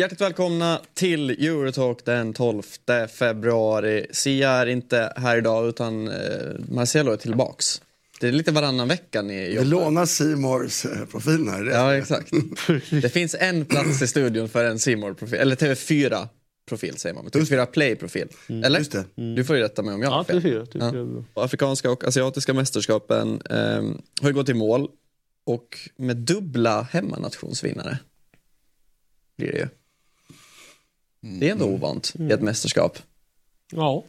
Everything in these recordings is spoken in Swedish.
Hjärtligt välkomna till Eurotalk den 12 februari. Sia är inte här idag utan eh, Marcelo är tillbaks. Det är lite varannan vecka ni Vi jobbar. lånar Simors profilen här. Ja, exakt. Det finns en plats i studion för en simor profil eller TV4 profil säger man, TV4 Play-profil. Eller? Just det. Du får ju rätta mig om jag har Ja, fel. TV4. TV4 är bra. Och Afrikanska och asiatiska mästerskapen eh, har ju gått i mål och med dubbla hemmanationsvinnare blir det ju. Det är ändå ovant i ett mästerskap. Ja.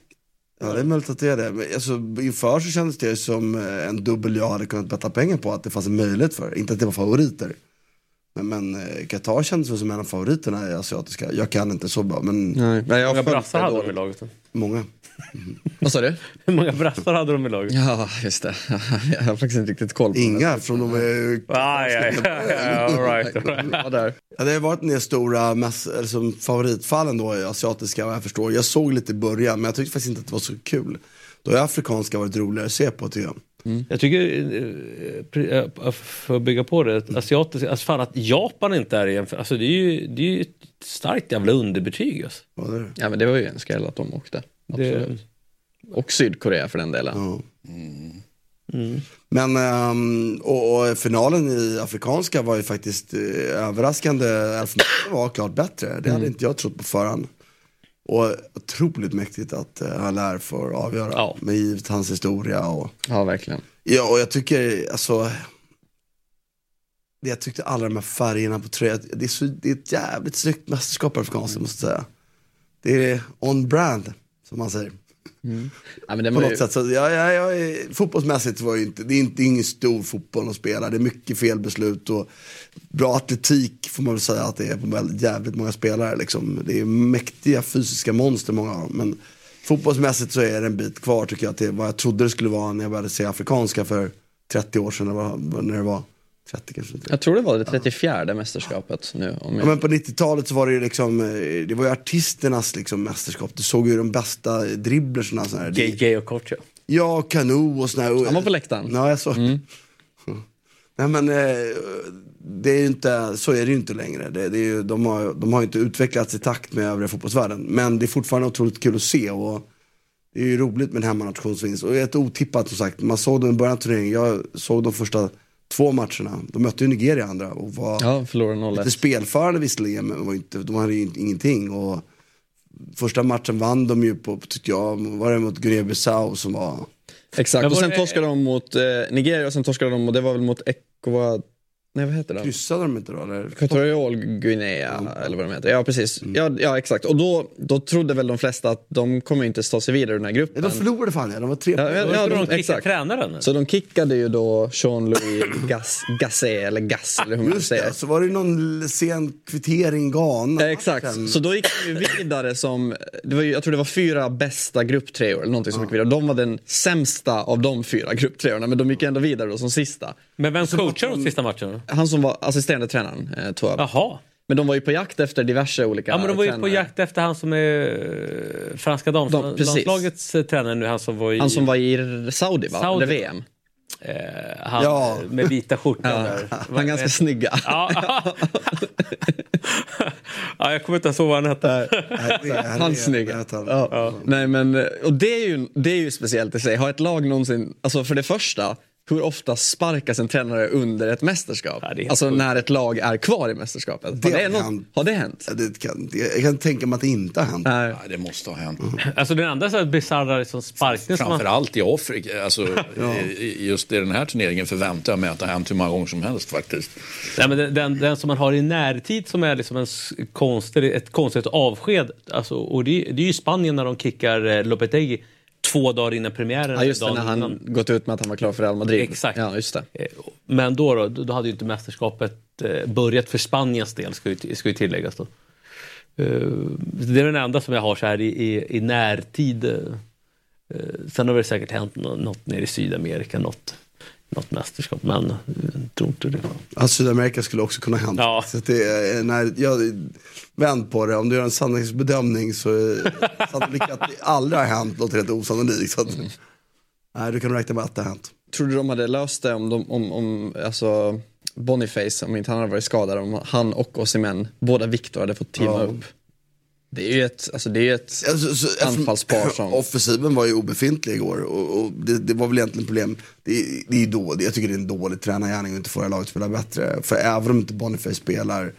Ja, det är möjligt att det är det. Men alltså, inför så kändes det som eh, en dubbel jag hade kunnat betta pengar på att det fanns en möjlighet för. Inte att det var favoriter. Men, men eh, Qatar kändes väl som en av favoriterna i asiatiska. Jag kan inte så bra, men Nej, jag många brassar hade de i laget? då? många. Vad sa du? Hur många brassar hade de i laget? Ja, just det. Jag har faktiskt inte riktigt koll på Inga, från de är... Ah, ja, ja, ja, all right, all right. det. Ja, har varit en del stora mass, eller som favoritfallen då i asiatiska vad jag förstår. Jag såg lite i början men jag tyckte faktiskt inte att det var så kul. Då har afrikanska varit roligare att se på tycker jag. Jag tycker, eh, eh, för att bygga på det, asiatiskt, alltså fan att Japan inte är i en, alltså det är ju, det är ju ett starkt jävla underbetyg alltså. Ja, det det. Men det var ju en skräll att de åkte. Det, Absolut. Och Sydkorea för den delen. Ja. Men ehm, och, och finalen i afrikanska var ju faktiskt eh, överraskande, mig var klart bättre. Det hade inte jag trott på förhand. Och otroligt mäktigt att uh, Haller får avgöra Ja. med givet hans historia. Och, Ja, verkligen. ja, och jag tycker alltså, det jag tyckte alla de här färgerna på tröjan, det är, så, det är ett jävligt snyggt mästerskap i afrikanska måste jag säga. Det är on brand, som man säger. Ja, men det På något ju, sätt. Så, ja, ja, ja, eh, fotbollsmässigt var ju inte, det är inte det ingen stor fotboll att spela. Det är mycket felbeslut och bra atletik får man väl säga att det är på jävligt många spelare. Liksom. Det är mäktiga fysiska monster många av dem. Men fotbollsmässigt så är det en bit kvar tycker jag till vad jag trodde det skulle vara när jag började se afrikanska för 30 år sedan. Eller vad- när det var 30 kanske inte. Jag tror det var det 34 mästerskapet nu. Om Ja, jag... men på 90-talet så var det ju liksom, eh, det var ju artisternas liksom mästerskap. Du såg ju de bästa här. Det- JJ och Kocha. Ja, Kanu och såna här. Han var på läktaren. Ja, jag såg. Nej men eh, det är ju inte, så är det ju inte längre. Det, det är ju, de, har, de har ju inte utvecklats i takt med övriga fotbollsvärlden. Men det är fortfarande otroligt kul att se och det är ju roligt med en hemmanationsvinst. Och ett otippat som sagt, man såg dem i början av turneringen. Jag såg de första två matcherna. De mötte ju Nigeria andra och var Ja, förlorade lite 0-1. spelförande visserligen men var inte, de hade ju inte- ingenting. Och första matchen vann de ju på, tyckte jag, var det mot Guinea-Bissau som var Exakt, och sen det- torskade de mot eh, Nigeria och sen torskade de och det var väl mot Ecuador. Nej, vad heter det? Kryssade de inte då? Eller? Equatorial Guinea eller vad de heter. Ja, precis. Ja, ja exakt. Och då, då trodde väl de flesta att de kommer inte ta sig vidare ur den här Ja, gruppen. de förlorade fan ja, de var tre Ja, ja, ja, de, de exakt. tränaren. Så de kickade ju då Jean-Louis Gas, Gasset, eller Gass, eller hur man Just säger. det, så var det någon sen kvittering Ghana. Ja, Exakt, Sen- så då gick de ju vidare som, det var ju, jag tror det var fyra bästa grupptreor eller någonting som gick vidare. De var den sämsta av de fyra grupptreorna men de gick ändå vidare då som sista. Men vem coachar de sista matcherna? Han som var assisterande tränaren, eh, Toab. Jaha. Men de var ju på jakt efter diverse olika Ja men de var ju på tränare. jakt efter han som är eh, franska dam- De- eh, tränare nu, han som var i... Han som var i Saudi va? Saudi. Under VM. eh, han Ja. med vita skjortan Ja. där. Han är ganska snygga. Ja. ja, jag kommer inte ens ihåg vad han hette. Han är snygg. det heter han. Ja. Nej, men, och det är, ju, det är ju speciellt i sig. Har ett lag någonsin, alltså för det första, hur ofta sparkas en tränare under ett mästerskap? Ja, alltså sjukt. när ett lag är kvar i mästerskapet. Det har, det har någon, hänt. har det hänt? Ja, det kan, jag kan tänka mig att det inte har hänt. Nej. Ja, det måste ha hänt. Alltså den andra här bisarra liksom sparkningen. Framförallt i Afrika. Alltså, i- Just i den här turneringen förväntar jag mig att det har hänt hur många gånger som helst faktiskt. Nej, men den, den, den som man har i närtid som är liksom en konstig, ett konstigt avsked. Alltså, och det, det är ju Spanien när de kickar eh, Lopetegui. Två dagar innan premiären. Ja, just det, när han innan. gått ut med att han var klar för Real Madrid. Exakt. Ja, just det. Eh, Men då, då, då hade ju inte mästerskapet eh, börjat för Spaniens del, ska ju, ska ju tilläggas. Då. Eh, Det är den enda som jag har så här i, i, i närtid. Sen har det säkert hänt nå- något nere i Sydamerika, något, något mästerskap, men eh, jag tror inte det. Ja, Sydamerika skulle också kunna hända. Ja. Så det är, när jag vänd på det, om du gör en sanningsbedömning så är sannolikt att det aldrig har hänt något helt osannolikt. Så att, Nej, du kan räkna med att det har hänt. Tror du de hade löst det om, de, om, om alltså Boniface, om inte han hade varit skadad, om han och Osimhen, båda Victor hade fått teama Ja. upp. Det är ju ett, alltså det är ett Alltså, så- anfallspar som... Offensiven var ju obefintlig igår och, och det, det var väl egentligen problem. Det, är- det är ju då, jag tycker det är en dålig tränargärning att inte få det laget att spela bättre. För även om inte Boniface spelar,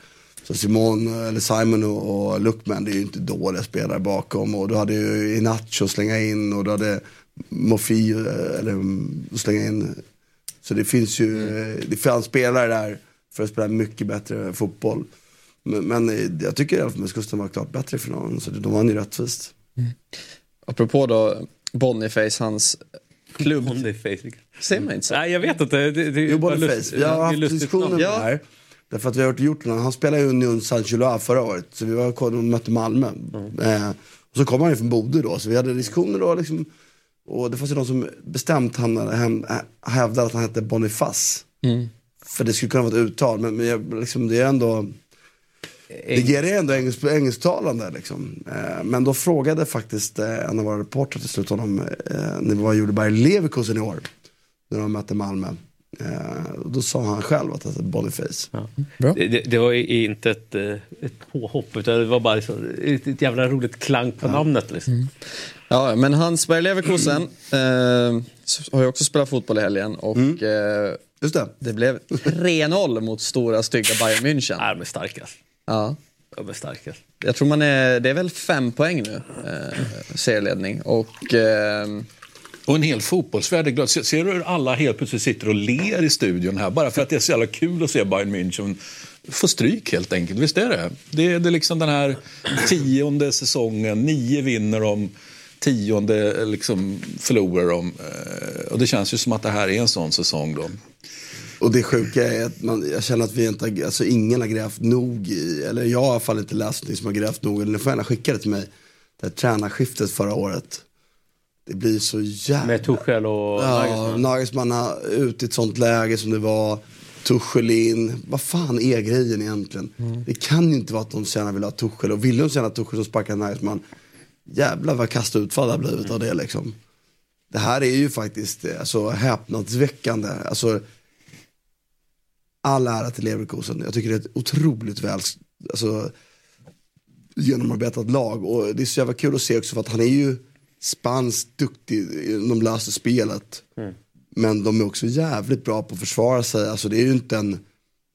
så Simon, eller Simon och, och Luckman, det är ju inte dåliga spelare bakom. Och du hade ju Inacho att slänga in och du hade Mofi eh, eller mm, slänga in. Så det finns ju, eh, det fanns spelare där för att spela mycket bättre fotboll. Men, men eh, jag tycker i att Kusten var klart bättre i finalen, så de vann ju rättvist. Apropå då Boniface, hans klubb. Boniface. Säger man inte så? Nej, jag vet inte. Det, det, Jo, Boniface. lust- Vi har haft diskussioner Ja. det här. Därför att vi har gjort- gjort någon, han spelade ju Union San Giloa förra året, så vi var och mötte Malmö. Eh, och så kom han ju från Bodö då, så vi hade diskussioner då liksom. Och det fanns ju de som bestämt han, hem, hävdade att han hette Boniface. För det skulle kunna vara ett uttal, men, men jag, liksom, det är ändå det ger det ändå engelsk, engelsktalande liksom. Eh, men då frågade faktiskt eh, en av våra reportrar till slut honom, eh, när vi var och gjorde Bayer Leverkusen i år, när de mötte Malmö. Eh, och då sa han själv att det hette Boniface. Bra. Det, det, det var ju inte ett, eh, ett påhopp utan det var bara liksom ett, ett jävla roligt klang på namnet. Liksom. Ja, men Hans Bayer Leverkusen eh, har ju också spelat fotboll i helgen och eh, Just det. det blev 3-0 mot stora stygga Bayern München. Nej, de är starkast. Ja. De är starkast. Jag tror man är, det är väl fem poäng nu, eh, serieledning. Och eh, Och en hel fotbollsvärld är glad. Ser, ser du hur alla helt plötsligt sitter och ler i studion här bara för att det är så jävla kul att se Bayern München få stryk helt enkelt. Visst är det? Det är, det är liksom den här tionde säsongen, nio vinner de, tionde liksom förlorar de. Eh, Och det känns ju som att det här är en sån säsong då. Och det sjuka är att man, jag känner att vi inte, alltså ingen har grävt nog i, eller jag har i alla fall inte läst någonting som har grävt nog, eller ni får gärna skicka det till mig. Det här tränarskiftet förra året. Det blir så jävla... Med Tuchel och Ja, Nagelsmann. Nagelsmann ut i ett sånt läge som det var. Tuchel in. Vad fan är grejen egentligen? Det kan ju inte vara att de så gärna vill ha Tuchel. Och vill de så gärna ha Tuchel som sparkar Nagelsmann. Jävlar vad kasta utfall det har blivit av det liksom. Det här är ju faktiskt alltså, häpnadsväckande. Alltså, all ära till Leverkusen. Jag tycker det är ett otroligt väl alltså, genomarbetat lag. Och det är så jävla kul att se också för att han är ju spanskt duktig. De löser spelet. Men de är också jävligt bra på att försvara sig. Alltså det är ju inte en,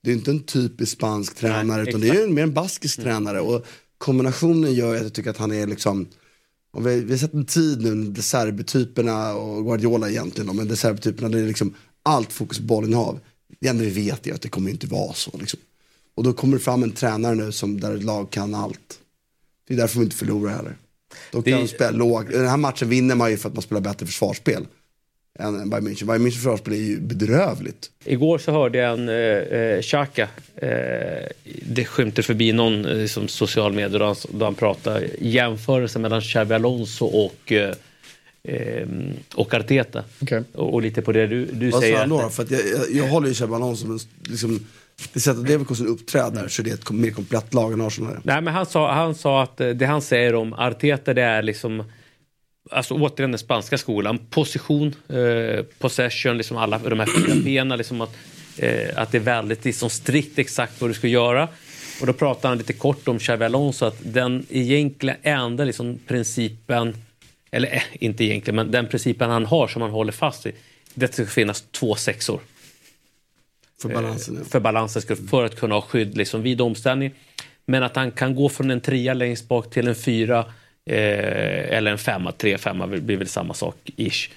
det är inte en typisk spansk tränare. utan det är ju mer en baskisk tränare. Och kombinationen gör att jag tycker att han är liksom vi, vi har sett en tid nu när De Serbi-typerna och Guardiola egentligen, men De Serbi-typerna det är liksom allt fokus på bollinnehav. Det enda vi vet är att det kommer inte vara så. Liksom. Och då kommer det fram en tränare nu som där ett lag kan allt. Det är därför vi inte förlorar heller. Då kan Det- de spela lågt. Den här matchen vinner man ju för att man spelar bättre försvarsspel. Än Bayern München. Bayern Münchens försvarsspel är ju bedrövligt. Igår så hörde jag en eh, eh, Xhaka. Eh, det skymter förbi någon eh, som social medier då han, då han pratar jämförelse mellan Xabi Alonso och, eh, eh, och Arteta. Okej. Och, och lite på det du, du Vad sa säger. han då? då? För att jag, jag, jag håller ju Alonso som en, liksom, det sättet Leverkusen uppträder så det är ett mer komplett lag än Arsenal. Nej, men han sa, han sa att eh, det han säger om Arteta det är liksom Alltså återigen den spanska skolan. Position, eh, possession, liksom alla de här fyra benen. Liksom att, eh, att det är väldigt liksom, strikt exakt vad du ska göra. Och då pratar han lite kort om Xabi Alonso. Att den egentligen enda liksom, principen, eller eh, inte egentligen, men den principen han har som han håller fast vid. Det ska finnas två sexor För balansen. ja. för balansens skull, för att kunna ha skydd liksom, vid omställning. Men att han kan gå från en trea längst bak till en fyra eh, eller en femma, tre, femma blir väl samma sak ish.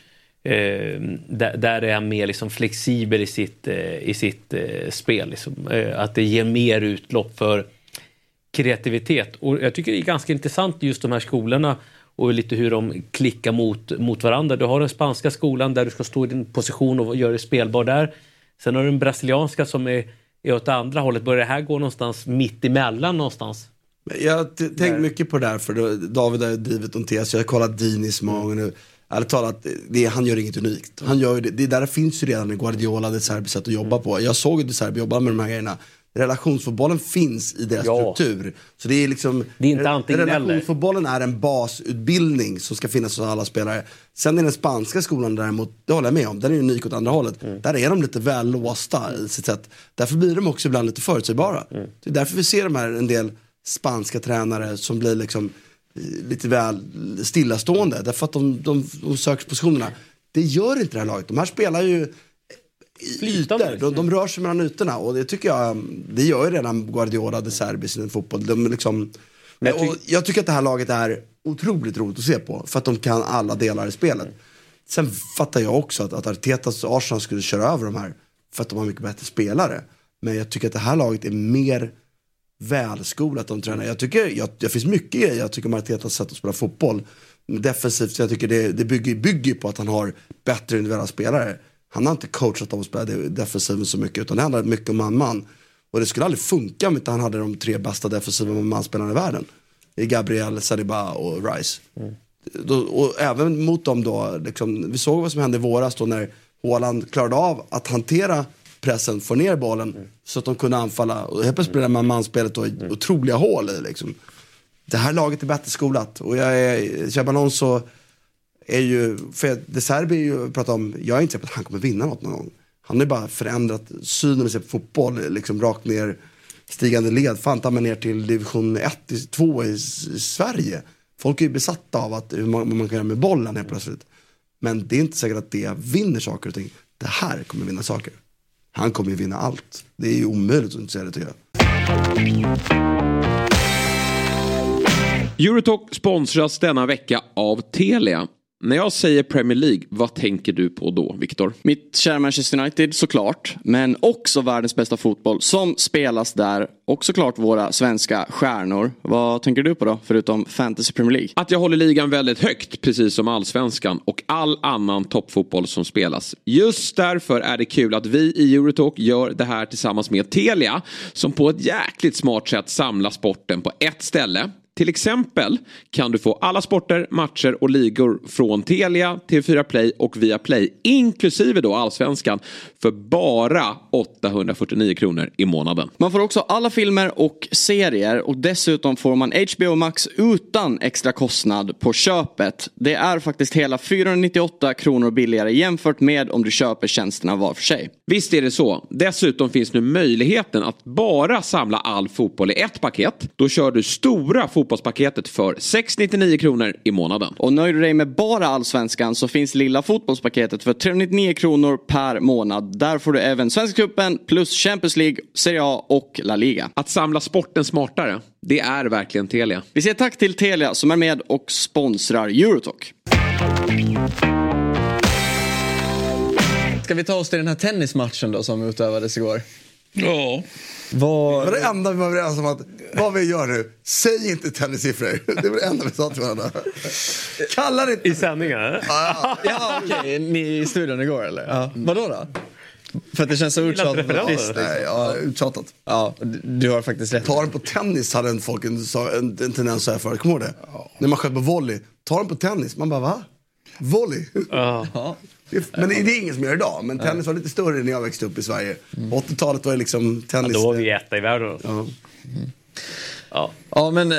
Eh, där, där är han mer liksom flexibel i sitt, eh, i sitt eh, spel. Liksom. Eh, att det ger mer utlopp för kreativitet. Och jag tycker det är ganska intressant just de här skolorna och lite hur de klickar mot, mot varandra. Du har den spanska skolan där du ska stå i din position och göra dig spelbar där. Sen har du den brasilianska som är, är åt andra hållet. Börjar det här gå någonstans mitt emellan någonstans? Jag har t- tänkt mycket på det här för David har drivit en tes, jag har kollat Dinis många gånger nu. Ärligt talat, det, han gör inget unikt. Han gör det, det där finns ju redan i Guardiola, De Serbi sätt att jobba på. Jag såg ju De Serbi jobba med de här grejerna. Relationsfotbollen finns i deras Ja. struktur. Så det är liksom, Det är inte antingen eller. relationsfotbollen är en basutbildning som ska finnas hos alla spelare. Sen i den spanska skolan däremot, det håller jag med om, den är unik åt andra hållet. Mm. Där är de lite väl låsta i sitt sätt. Därför blir de också ibland lite förutsägbara. Mm. Det är därför vi ser de här, en del spanska tränare som blir liksom eh, lite väl stillastående. Därför att de, de, de söker positionerna. Det gör inte det här laget. De här spelar ju Flytande, ytor. De, de rör sig mellan ytorna och det tycker jag, det gör ju redan Guardiola, De Serbi i sin fotboll. De liksom, Men jag och jag tycker att det här laget är otroligt roligt att se på. För att de kan alla delar i spelet. Sen fattar jag också att, att Artetas Arsenal skulle köra över de här. För att de har mycket bättre spelare. Men jag tycker att det här laget är mer välskolat de tränar. Jag tycker, jag, det finns mycket grejer jag tycker om Artetas sätt att spela fotboll. Defensivt, jag tycker det, det bygger, bygger på att han har bättre individuella spelare. Han har inte coachat dem att spela defensiven så mycket utan det handlar mycket om man-man. Och det skulle aldrig funka om inte han hade de tre bästa defensiva man-manspelarna i världen. Gabriel, Saliba och Rice. Då, och även mot dem då, liksom, vi såg vad som hände i våras då när Haaland klarade av att hantera pressen, få ner bollen så att de kunde anfalla. Och helt plötsligt blev det man manspelet då i otroliga hål i liksom. Det här laget är bättre skolat och jag är, Xabi Alonso är ju, för De Serbi är ju, pratar om, jag är inte säker på att han kommer vinna något någon gång. Han har ju bara förändrat synen på fotboll, liksom rakt ner, stigande led, fan ta mig ner till division 1, 2 i, i Sverige. Folk är ju besatta av att, hur man, man kan göra med bollen helt plötsligt. Men det är inte säkert att det vinner saker och ting. Det här kommer vinna saker. Han kommer ju vinna allt. Det är ju omöjligt att inte säga det tycker jag. Eurotalk sponsras denna vecka av Telia. När jag säger Premier League, vad tänker du på då, Viktor? Mitt kära Manchester United såklart. Men också världens bästa fotboll som spelas där. Och såklart våra svenska stjärnor. Vad tänker du på då? Förutom Fantasy Premier League. Att jag håller ligan väldigt högt, precis som allsvenskan och all annan toppfotboll som spelas. Just därför är det kul att vi i Eurotalk gör det här tillsammans med Telia, som på ett jäkligt smart sätt samlar sporten på ett ställe. Till exempel kan du få alla sporter, matcher och ligor från Telia, TV4 Play och via Play inklusive då allsvenskan för bara 849 kronor i månaden. Man får också alla filmer och serier och dessutom får man HBO Max utan extra kostnad på köpet. Det är faktiskt hela 498 kronor billigare jämfört med om du köper tjänsterna var för sig. Visst är det så. Dessutom finns nu möjligheten att bara samla all fotboll i ett paket. Då kör du stora fotbollspaketet för 699 kronor i månaden. Och nöjer du dig med bara allsvenskan så finns lilla fotbollspaketet för 399 kronor per månad. Där får du även Svenska cupen plus Champions League, Serie A och La Liga. Att samla sporten smartare, det är verkligen Telia. Vi säger tack till Telia som är med och sponsrar Eurotalk. Ska vi ta oss till den här tennismatchen då som utövades igår? Ja. Vad... Det var det enda vi var överens om att, vad vi gör nu, säg inte tennissiffror. Det var det enda vi sa till varandra. Kalla det I inte. sändningen? eller? Ja, okej. Ni i studion igår eller? Ja. Vadå då? För att det känns så uttjatat. Nej, ja, uttjatat. Ja, du- har faktiskt rätt. Ta den på tennis hade en folk en, en, en tendens att säga förut, kommer du det? När man sköt på volley, ta den på tennis. Man bara va? Volley? Ja. Det Men det är ingen som gör idag. Men tennis var lite större när jag växte upp i Sverige. På 80-talet var det liksom tennis. Då var vi etta i världen. Ja. Ja. Ja, men eh,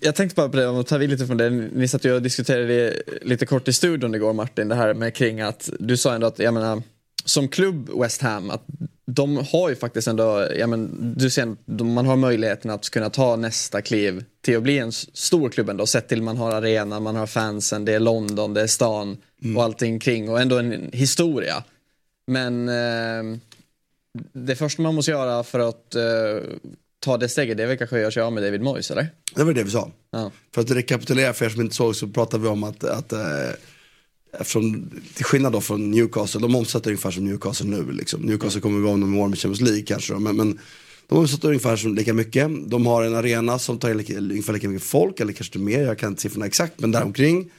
jag tänkte bara på det, om att ta vid lite från det. Ni satt ju och diskuterade det lite kort i studion igår Martin, det här med kring att du sa ändå att, jag menar, som klubb West Ham, att de har ju faktiskt ändå, ja men du ser, man har möjligheten att kunna ta nästa kliv till att bli en stor klubb ändå, sett till man har arenan, man har fansen, det är London, det är stan och allting kring och ändå en historia. Men eh, det första man måste göra för att eh, ta det steget, det är väl kanske att göra sig av med David Moyes, eller? Det var det vi sa. Ja. För att rekapitulera för er som inte såg så pratade vi om att, att eh, eftersom, till skillnad då från Newcastle, de omsätter ungefär som Newcastle nu. Liksom. Newcastle kommer igång om år med Champions League kanske då, men, men De satt ungefär som lika mycket. De har en arena som tar lika, ungefär lika mycket folk, eller kanske mer, jag kan inte siffrorna exakt, men däromkring. Ehm,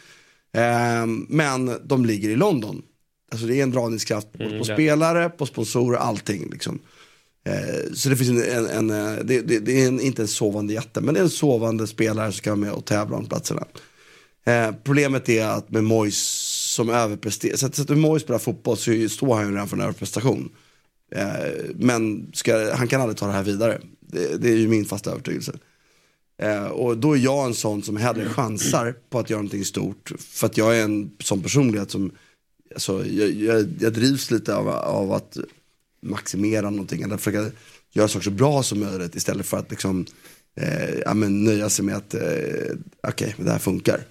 men de ligger i London. Alltså det är en dragningskraft både Mm, på spelare, på sponsorer, allting. Liksom. Eh, så det finns en, en, en eh, det, det, det är en, inte en sovande jätte, men det är en sovande spelare som ska vara med och tävla om platserna. Eh, problemet är att med Mois som överpresterar, så att, så att Mois spelar fotboll så står han ju redan för en överprestation. Men ska, han kan aldrig ta det här vidare. Det, det är ju min fasta övertygelse. Eh, och då är jag en sån som hellre chansar på att göra någonting stort. För att jag är en sån personlighet som, alltså, jag, jag, jag drivs lite av, av att maximera någonting. Eller försöka göra saker så bra som möjligt istället för att liksom, eh, ja, men nöja sig med att, eh, okej, men det här funkar.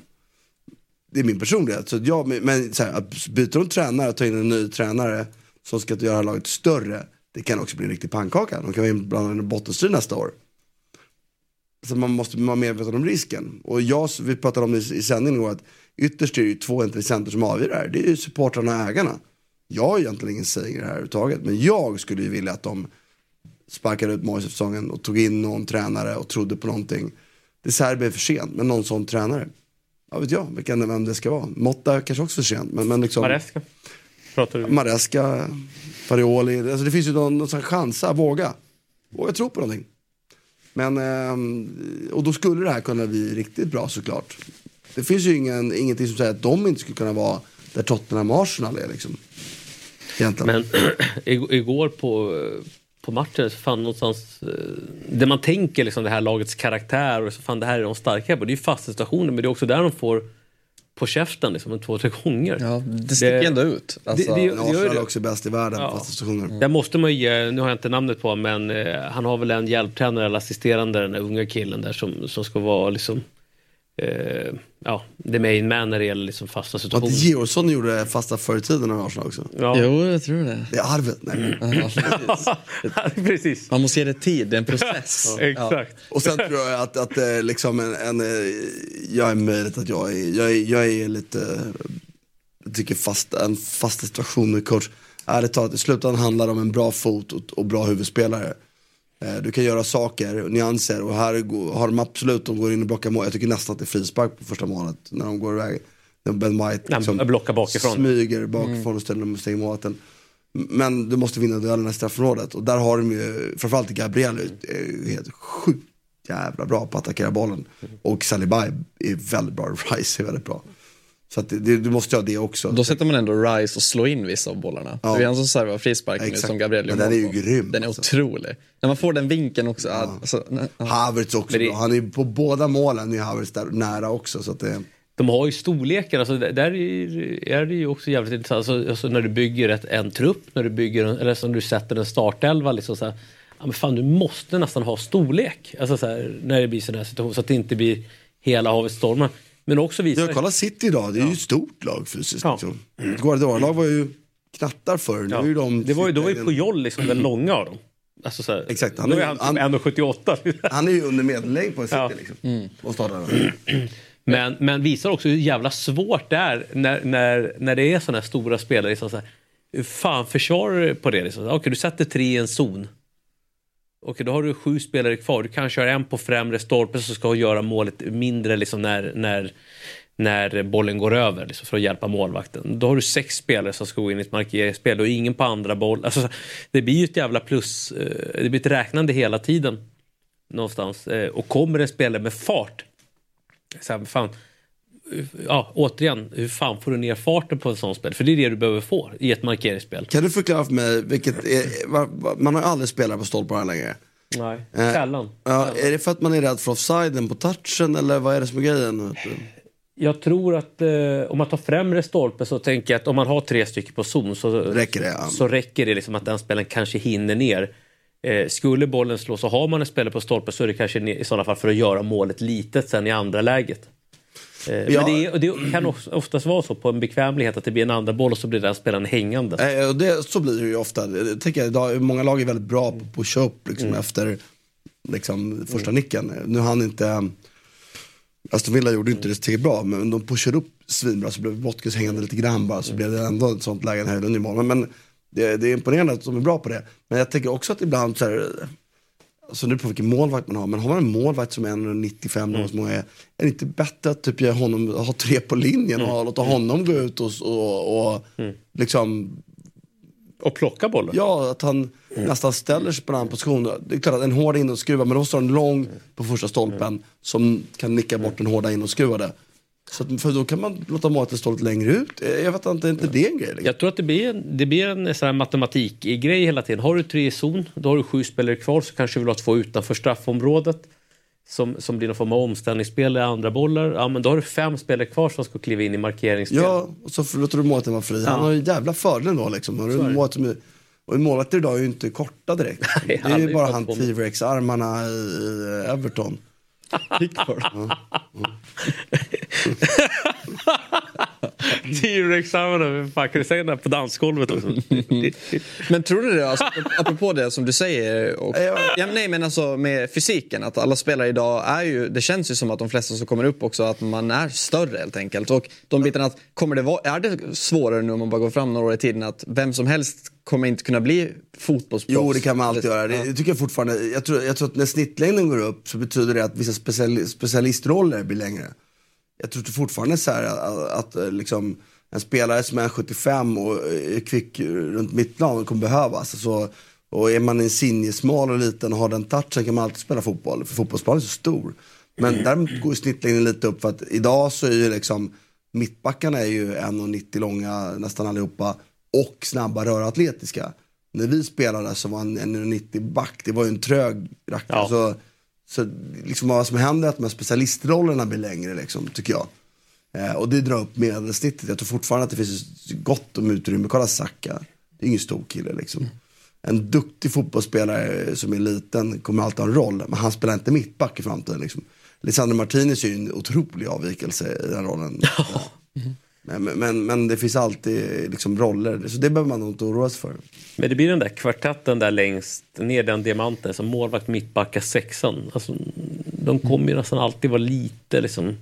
Det är min personlighet. Så jag, men- så här, att byta en tränare och ta in en ny tränare som ska göra laget större, det kan också bli en riktig pannkaka. De kan vara inblandade i bottenstrid nästa år. Så man måste vara medveten om risken. Och jag, vi pratade om det i sändningen igår, att ytterst är det ju två intressenter som avgör det här. Det är ju supportrarna och ägarna. Jag har egentligen ingen säng i det här överhuvudtaget. Men jag skulle ju vilja att de sparkade ut Moise säsongen och tog in någon tränare och trodde på någonting. Det är blir för sent, men någon sån tränare. Ja vet jag vilken, vem det ska vara. Motta kanske också för sent. Men, men liksom, Maresca. Pratar du? Maresca, Farioli. Alltså det finns ju någon, någon chansa, våga. Våga tro på någonting. Men, ehm, och då skulle det här kunna bli riktigt bra såklart. Det finns ju ingen, ingenting som säger att de inte skulle kunna vara där Tottenham och Arsenal är liksom. Egentligen. Men igår på, på matchen så fan någonstans eh, det man tänker liksom det här lagets karaktär och så fan det här är de starka på. Det är ju fasta situationer men det är också där de får på käften liksom två, tre gånger. Ja, det sticker ändå ut. Alltså, det, det, det gör Arsenal är det. också bäst i världen Ja. på fasta situationer. Där måste man ju ge, nu har jag inte namnet på men eh, han har väl en hjälptränare eller assisterande den där unga killen där som, som ska vara liksom eh, ja, the main man när det gäller liksom fasta situationer. Georgsson gjorde fasta förr i tiden i Arsenal också? Ja. Jo, jag tror det. Det är arvet. Nej. Ja, precis. Precis. Man måste ge det tid, det är en process. Exakt. Och sen tror jag att, att eh, liksom en, en, eh, jag är möjligt att jag är, jag är, jag är lite, eh, jag tycker fast, en fast situation med coach, ärligt talat i slutändan handlar det om en bra fot och, och bra huvudspelare. Eh, Du kan göra saker, nyanser och här har de absolut, de går in och blockar mål. Jag tycker nästan att det är frispark på första målet när de går iväg. När Ben White liksom Nej, blockar bakifrån. smyger bakifrån och ställer dem och stänger målvakten. Men du måste vinna duellerna i straffområdet och där har de ju, framförallt Gabriel är helt sjukt jävla bra på att attackera bollen. Och Saliba är väldigt bra, Rice är väldigt bra. Så att det, du måste ha det också. Då sätter man ändå Rice och slår in vissa av bollarna. Ja. Det är han som servar frisparken nu Exakt. som Gabriel Men den är ju grym, Den är alltså. otrolig. När man får den vinkeln också. Alltså, ja. Havertz också det-. Han är på båda målen är Havertz där nära också. Så att det, De har ju storleken, alltså där är, det ju också jävligt intressant. Alltså, alltså när du bygger ett, en trupp, när du bygger, en- eller som du sätter en startelva. Liksom så här, ja, men fan, du måste nästan ha storlek. Alltså så här, när det blir sån här situation, så att det inte blir hela havet stormar. Men också visa... jag kollar City idag, det är ju ett stort lag fysiskt. Ja. Liksom. Guardiola-lag var ju knattar förr. Nu Ja. är ju de det var ju, då var ju Pujol liksom den långa av dem. Alltså så här, Exakt, Han han är- är han han- typ 1,78. Han är ju under medellängd på City Ja. liksom. Och startar Men, men visar också hur jävla svårt det är när, när, när det är sådana här stora spelare. Liksom så här, fan försvarar du på det? Liksom? Okej, du sätter tre i en zon. Okej, då har du sju spelare kvar. Du kan köra en på främre stolpen som ska göra målet mindre liksom när, när, när bollen går över liksom, för att hjälpa målvakten. Då har du sex spelare som ska gå in i ett markeringsspel och ingen på andra boll. Alltså, det blir ju ett jävla plus. Eh, det blir ett räknande hela tiden. Någonstans. Eh, och kommer en spelare med fart så här, fan, ja, återigen, hur fan får du ner farten på en sån spel? För det är det du behöver få i ett markeringsspel. Kan du förklara för mig, vilket är, man har ju aldrig spelat på stolparna längre. Nej, Eh, sällan. Ja, är det för att man är rädd för offsiden på touchen eller vad är det som är grejen? Jag tror att eh, om man tar främre stolpe så tänker jag att om man har tre stycken på zon så Räcker det, ja. så räcker det liksom att den spelaren kanske hinner ner. Eh, skulle bollen slå så har man en spelare på stolpe så är det kanske i sådana fall för att göra målet litet sen i andra läget. Eh, Ja. Men det, är, det kan of- oftast vara så på en bekvämlighet att det blir en andra boll och så blir den spelaren hängande. Eh, och det, så blir det ju ofta. Jag tänker, idag, många lag är väldigt bra på att upp liksom, efter liksom, första nicken. Nu hann inte, Aston Villa gjorde inte det tillräckligt bra, men de pushade upp svinbra så blev Watkins hängande lite grann bara, så blev det ändå ett sånt läge höjden i mål. Men, men det, det är imponerande att de är bra på det. Men jag tänker också att ibland så här, alltså beror på vilken målvakt man har, men har man en målvakt som är 1,95 mm. som är, är det inte bättre att typ honom, ha tre på linjen och Mm. låta honom gå ut och, och, och liksom Och plocka bollen. Ja, att han nästan ställer sig på en annan position. Det är klart att en hård inåtskruvad, men då står han lång på första stolpen som kan nicka bort den hårda inåtskruvade. Så att, för då kan man låta målet stå lite längre ut. Jag vet inte, är inte det en grej? Liksom? Jag tror att det blir en, det blir en sån här matematikgrej hela tiden. Har du tre i zon, då har du sju spelare kvar så kanske du vill ha två utanför straffområdet. Som, som blir någon form av omställningsspel i andra bollar. Ja, men då har du fem spelare kvar som ska kliva in i markeringsspel. Ja, och så låter du målet vara fri. Han har ju jävla fördel då liksom. Är det. målet som är, och målet idag är ju inte korta direkt. Nej, det är ju bara han på- T-Rex-armarna i, i Everton. T-Rex-armarna, vem fan kan du säga det på dansgolvet också? Men tror du det, alltså, apropå det som du säger, och, ja, nej, men alltså med fysiken, att alla spelare idag är ju, det känns ju som att de flesta som kommer upp också, att man är större helt enkelt. Och de bitarna, att, kommer det vara, är det svårare nu om man bara går fram några år i tiden, att vem som helst kommer inte kunna bli fotbollsproffs? Jo, det kan man alltid göra. Det, det tycker jag fortfarande. Jag tror, jag tror att när snittlängden går upp så betyder det att vissa speciali, specialistroller blir längre. Jag tror fortfarande så här att, att, eh, liksom, en spelare som är 75 och är kvick runt mittplan kommer behövas. Alltså, och är man en smal och liten och har den touchen kan man alltid spela fotboll. För fotbollsplanen är så stor. Men däremot går snittlängden lite upp för att idag så är ju liksom mittbackarna är ju 1,90 långa nästan allihopa och snabba röratletiska. När vi spelade så var en 1,90 back, det var ju en trög rackare. Så, så liksom vad som händer är att de här specialistrollerna blir längre liksom, tycker jag. Eh, och det drar upp medelsnittet. Jag tror fortfarande att det finns gott om utrymme. Kolla Saka, det är ingen stor kille liksom. En duktig fotbollsspelare som är liten kommer alltid ha en roll, men han spelar inte mittback i framtiden. Liksom. Lisandro Martinez är ju en otrolig avvikelse i den rollen. Men, men, men, men det finns alltid liksom roller, så det behöver man nog inte oroa sig för. Men det blir den där kvartetten där längst ner, den diamanten, som målvakt, mittbacka, sexan. Alltså, de kommer ju nästan alltid vara lite liksom...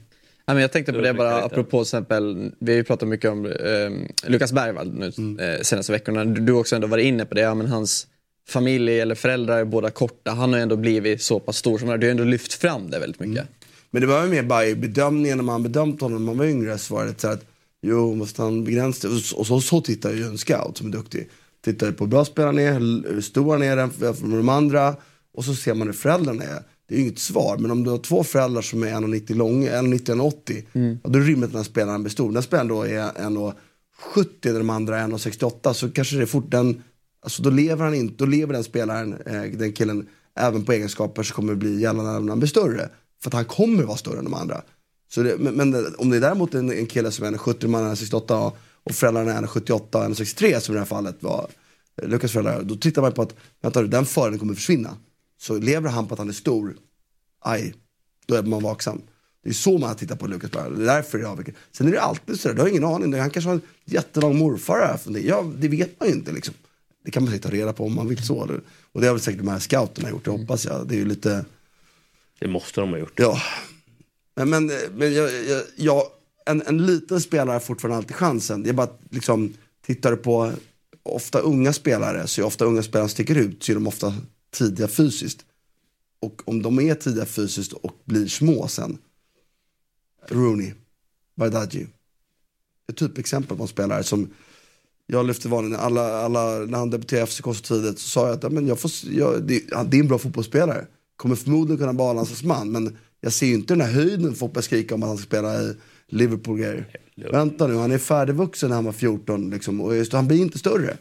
Ja, men jag tänkte på det bara apropå till exempel, vi har ju pratat mycket om eh, Lukas Bergvall nu eh, senaste veckorna. Du du har också ändå varit inne på det, ja, men hans familj eller föräldrar är båda korta. Han har ju ändå blivit så pass stor som han. Du har ändå lyft fram det väldigt mycket. Men det var ju mer bara i bedömningen när man bedömt honom när man var yngre så var det så att jo, måste han begränsa det? Och så, och så, tittar ju en scout som är duktig. Tittar på hur bra spelare han är, hur stor han är jämfört med de andra och så ser man hur föräldrarna är. Det är ju inget svar, men om du har två föräldrar som är 1,90 långa, 1,90 1,80 ja, då är det rimligt att den här spelaren blir stor. Den här spelaren då är 1,70 och de andra är 1,68 så kanske det är fort den, alltså då lever han inte, då lever den spelaren, eh, den killen, även på egenskaper som kommer bli gällande när han blir större. För att han kommer vara större än de andra. Så det, men, men om det är däremot en, en kille som är 1,70 man är 1,68 och, och föräldrarna är 1,78 och 1,63 som i det här fallet var Lukas föräldrar. Då tittar man på att, vänta den fördelen kommer försvinna. Så lever han på att han är stor, aj, då är man vaksam. Det är så man tittar på Lukas Berg. Det är därför det avviker. Sen är det alltid sådär, du har ingen aning. Han kanske har en jättelång morfar. För det. Ja, det vet man ju inte liksom. Det kan man ta reda på om man vill så. Och det har väl säkert de här scouterna gjort, det hoppas jag. Det är ju lite... Det måste de ha gjort. Ja. Men, men, men jag, jag, jag, en, en liten spelare har fortfarande alltid chansen. Jag bara liksom, tittar på ofta unga spelare så är ofta unga spelare som sticker ut så är de ofta tidiga fysiskt. Och om de är tidiga fysiskt och blir små sen. Rooney, Bardghji. Ett typexempel på en spelare som jag lyfte varningen, alla, alla, när han debuterade i FCK så tidigt så sa jag att ja, men jag får, jag, det, det är en bra fotbollsspelare. Kommer förmodligen kunna vara man, men jag ser ju inte den här höjden börjar skrika om att han ska spela i Liverpool-grejer. Vänta nu, han är färdigvuxen när han var 14 liksom, och just, han blir inte större.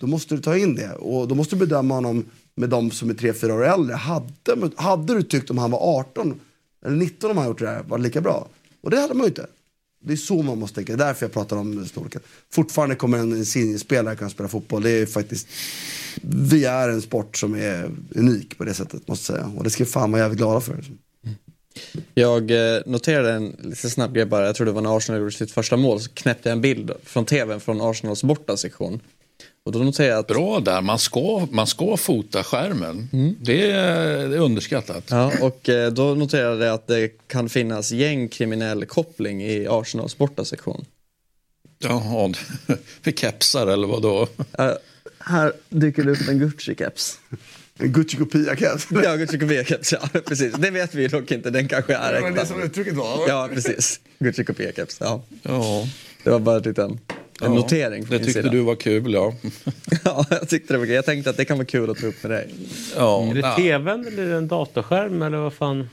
Då måste du ta in det och då måste du bedöma honom med de som är 3-4 år äldre. Hade, hade du tyckt om han var 18 eller 19 om han gjort det här, var det lika bra? Och det hade man ju inte. Det är så man måste tänka, det är därför jag pratar om storleken. Fortfarande kommer en Insigne-spelare kunna spela fotboll. Det är faktiskt, vi är en sport som är unik på det sättet måste jag säga. Och det ska fan vara jävligt glada för. Jag eh, noterade en lite snabb grej bara. Jag tror det var när Arsenal gjorde sitt första mål. Så knäppte jag en bild från tvn från Arsenals bortasektion. Och då noterade jag att... Bra där, man ska, man ska fota skärmen. Det, är, det är underskattat. Ja, och eh, då noterade jag att det kan finnas gängkriminell koppling i Arsenals bortasektion. Jaha, med kepsar eller vad då? Uh, här dyker det upp en Gucci-keps. En Gucci-kopia-keps. Ja, Gucci Kopia-keps, ja precis. Det vet vi dock inte, den kanske är Det var det äkta. som uttrycket var. Ja, precis. Gucci Kopia-keps, ja. Ja. Det var bara en liten en Ja, notering. från Det tyckte sida. du var kul, ja. Ja, jag tyckte det var kul. Jag tänkte att det kan vara kul att ta upp med dig. ja. Är det tvn eller är det en datorskärm eller vad fan?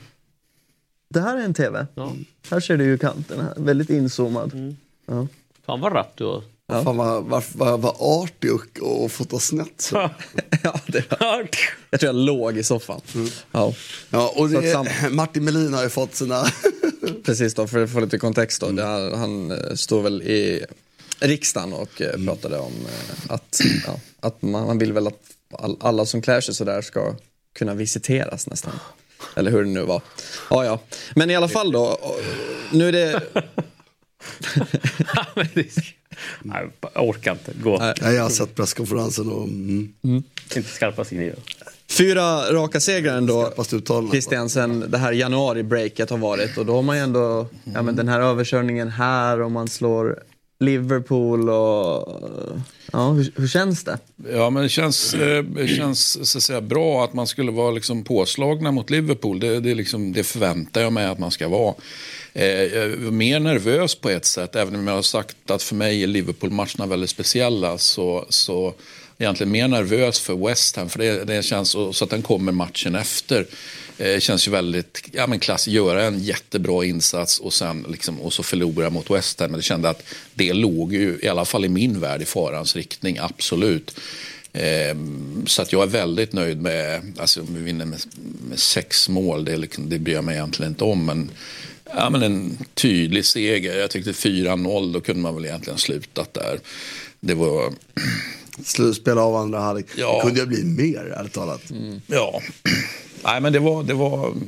Det här är en tv. Ja. Här ser du ju kanten, här. väldigt inzoomad. Ja. Fan vad rapp du var. Fan vad, vad, vad, vad artig och, och fota snett. Så. Ja, det var... Jag tror jag låg i soffan. Ja, Ja, och det, Martin Melin har ju fått sina... precis då, för att få lite kontext då. Det- Han eh, står väl i riksdagen och eh, pratade om eh, att, ja, att man, man vill väl att all, alla som klär sig sådär ska kunna visiteras nästan. Eller hur det nu var. Ja, ja. Men i alla fall då, nu är det... Nej, jag orkar inte. Gå. Nej. Ja, jag har sett presskonferensen och... Mm, Inte skarpast in i det. Fyra raka segrar ändå. fast uttalandet. Christian, sen det här januari-breaket har varit och då har man ju ändå, ja men den här överkörningen här och man slår Liverpool och, ja hur, hur känns det? Ja, men det känns, eh, känns så att säga, bra att man skulle vara liksom påslagna mot Liverpool. Det, det, liksom, det förväntar jag mig att man ska vara. Eh, jag är mer nervös på ett sätt, även om jag har sagt att för mig är Liverpool-matcherna väldigt speciella. Så, så egentligen mer nervös för West Ham, för det, det känns så, så att den kommer matchen efter. Eh, känns ju väldigt, ja men klass, göra en jättebra insats och sen liksom, och så förlora mot West Ham. Men jag kände att det låg ju, i alla fall i min värld, i farans riktning, absolut. Ehm, så att jag är väldigt nöjd med, alltså om vi vinner med, med sex mål, det, liksom, det bryr jag mig egentligen inte om. Men, ja, men en tydlig seger, jag tyckte 4-0, då kunde man väl egentligen slutat där. Det var, Slutspel av andra halvlek. Ja. Det kunde ju bli mer, ärligt talat. ja, nej men det var, det var mm,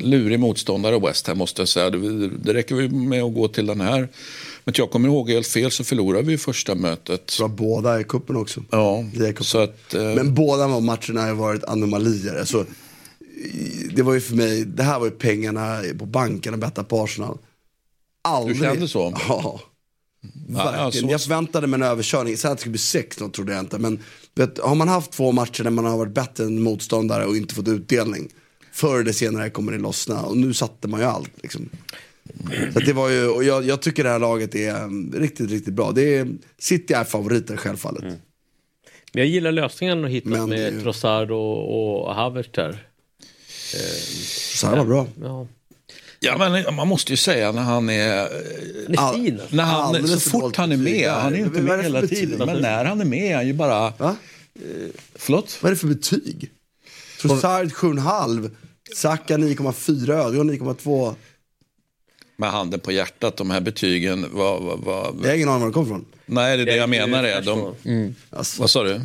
lurig motståndare West Ham måste jag säga. Det, det räcker med att gå till den här. Men jag kommer ihåg helt fel så förlorade vi första mötet. Så var båda i kuppen också. Ja, Det cupen. så att... eh, Men båda de matcherna har varit anomalier. Alltså, det var ju för mig, det här var ju pengarna på banken att betta på Arsenal. Aldrig. Du kände så? Ja. Verkligen. Ja, så- Jag förväntade mig en överkörning. Så att det skulle bli 6 något trodde jag inte. Men vet, har man haft två matcher där man har varit bättre än motståndare och inte fått utdelning. Förr eller senare kommer det lossna. Och nu satte man ju allt. Liksom. Så det var ju, och jag, jag tycker det här laget är um, riktigt, riktigt bra. Det är, City är favoriter självfallet. Men jag gillar lösningen att hitta Men med ju- Trossard och, och Havertz. Så här var bra. Ja. Ja, men man måste ju säga när han är... Han är fin. När han, Alldeles så fort han är med, han är ju inte med det hela tiden, men när han är med är han ju bara... Va? Förlåt? Vad är det för betyg? Trossard 7,5. Saka 9,4. Ödegård 9,2. Med handen på hjärtat, de här betygen, vad... vad, vad... Jag har ingen aning var det kommer ifrån. Nej, det är det jag menar. Är, de... Alltså, Vad sa du?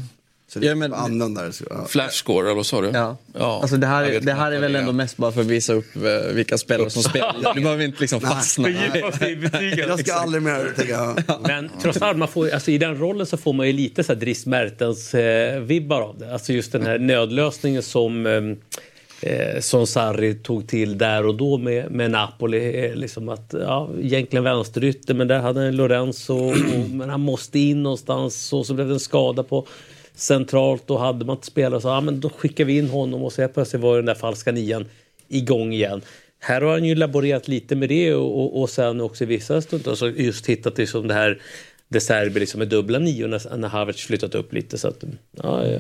Så det Ja, är men- användare. Så, ja. Flash score, eller vad sa du? Ja. ja. Alltså det här, är- det här är väl ändå mest bara för att visa upp eh, vilka spelare som spelar. Du behöver inte liksom fastna. Jag ska aldrig mer tänka. Men trots allt, man får, alltså, i den rollen så får man ju lite så här Dries Mertens eh, vibbar av det. Alltså just den här nödlösningen som, eh, eh, som Sarri tog till där och då med, med Napoli. Eh, liksom att, ja, egentligen vänsterytter men där hade han Lorenzo. Och, men han måste in någonstans och så blev det en skada på centralt. och hade man inte spelare så ja, ah, men då skickar vi in honom och så plötsligt var den där falska nian igång igen. Här har han ju laborerat lite med det och, och, och sen också i vissa stunder alltså just hittat liksom det här De Serbi liksom med dubbla nior när, när Havertz flyttat upp lite. Så att, ja, ja.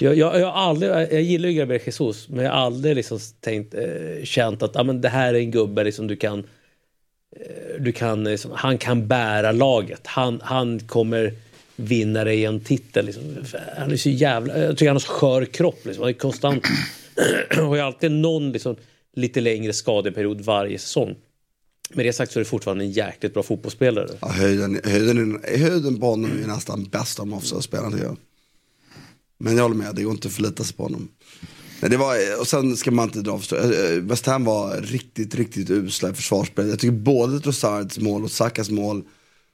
Jag, jag, jag, aldrig, jag gillar ju Gabriel Jesus men jag har aldrig liksom tänkt, eh, känt att ah, men det här är en gubbe liksom du kan eh, du kan, liksom, han kan bära laget. Han, han kommer vinna i en titel. Liksom. Han är så jävla... Jag tycker han har så skör kropp. Liksom. Han är konstant... har ju alltid någon liksom, lite längre skadeperiod varje säsong. Med det sagt så är det fortfarande en jäkligt bra fotbollsspelare. Ja, höjden, höjden, höjden på honom är nästan bäst av offside spelarna tycker jag. Men jag håller med, det går inte att förlita sig på honom. Nej, det var, och sen ska man inte dra för eh, West Ham var riktigt, riktigt usla i försvarsspelet. Jag tycker både Trossards mål och Sakas mål,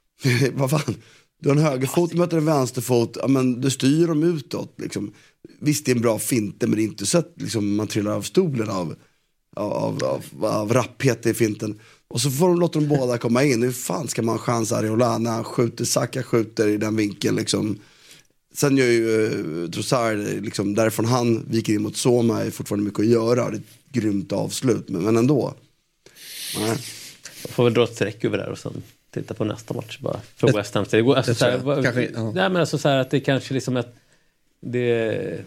vad fan, du har en högerfot, du möter en vänsterfot, ja, men du styr dem utåt. Liksom. Visst det är en bra finte men det är inte så att liksom, man trillar av stolen av, av, av, av, av rapphet i finten. Och så får de låta dem båda komma in. Hur fan ska man ha chans Ariola när han skjuter, Saka skjuter i den vinkeln liksom. sen gör ju uh, Trossard, liksom, därifrån han viker in mot Soma är fortfarande mycket att göra. Det är ett grymt avslut, men, men ändå. Nej. Jag får väl dra ett streck över det här och sen titta på nästa match bara. För West Ham. Det går, alltså, Det så här, tror jag. vad- Kanske- ja. nej, men alltså, så att det kanske liksom ett... Det,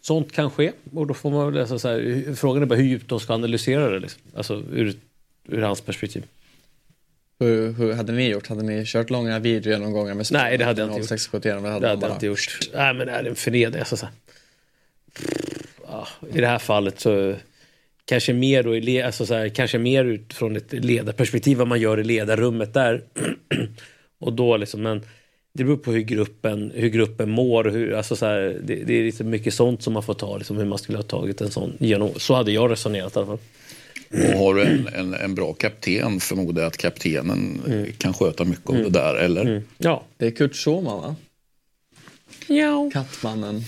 sånt kan ske. Och då får man väl, alltså, så här, frågan är bara hur djupt de ska analysera det. Liksom. Alltså ur, ur hans perspektiv. Hur, hur hade ni gjort? Hade ni kört långa videogenomgångar med Nej, det hade jag inte gjort. 0671? Det hade, Det hade bara- jag inte gjort. Nej, men det är en förnedring. Alltså, så här. Ja, I det här fallet så kanske mer, då, i le- alltså, så här, kanske mer utifrån ett ledarperspektiv vad man gör i ledarrummet där. och då liksom, men det beror på hur gruppen, hur gruppen mår. och Hur, alltså, så här, det, det är lite mycket sånt som man får ta, liksom, hur man skulle ha tagit en sån genom. Så hade jag resonerat i alla fall. Och har du en, en, en bra kapten förmodar jag att kaptenen kan sköta mycket av det där, eller? Ja. Det är Kurt Schumann va? Ja. Kattmannen.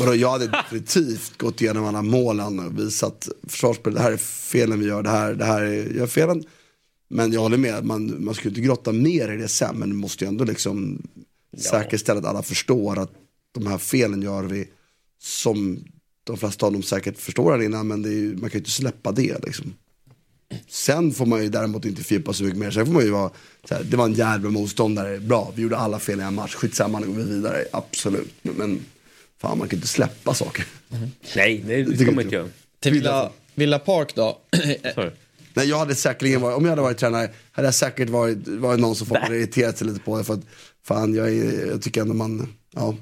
Vadå, jag hade definitivt gått igenom alla målen och visat försvarsspel. Det här är felen vi gör, det här, det här är, gör felen. Men jag håller med, man, man skulle inte grotta mer i det sen. Men du måste ju ändå liksom säkerställa att alla förstår att de här felen gör vi som de flesta av dem säkert förstår här innan. Men det är ju, man kan ju inte släppa det liksom. Sen får man ju däremot inte fördjupa sig mycket mer. Sen får man ju vara, så här, det var en jävla motståndare, bra, vi gjorde alla fel i en match, skitsamma, nu går vi vidare, absolut. Men, men fan, man kan inte släppa saker. Nej, nej det ska man inte göra. Till Villa, Villa Park då? Nej, jag hade säkerligen varit, om jag hade varit tränare, hade jag säkert varit, varit någon som folk hade irriterat sig lite på det. För att, fan, jag, är, jag tycker ändå man, ja.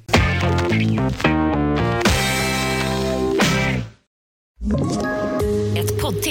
Ett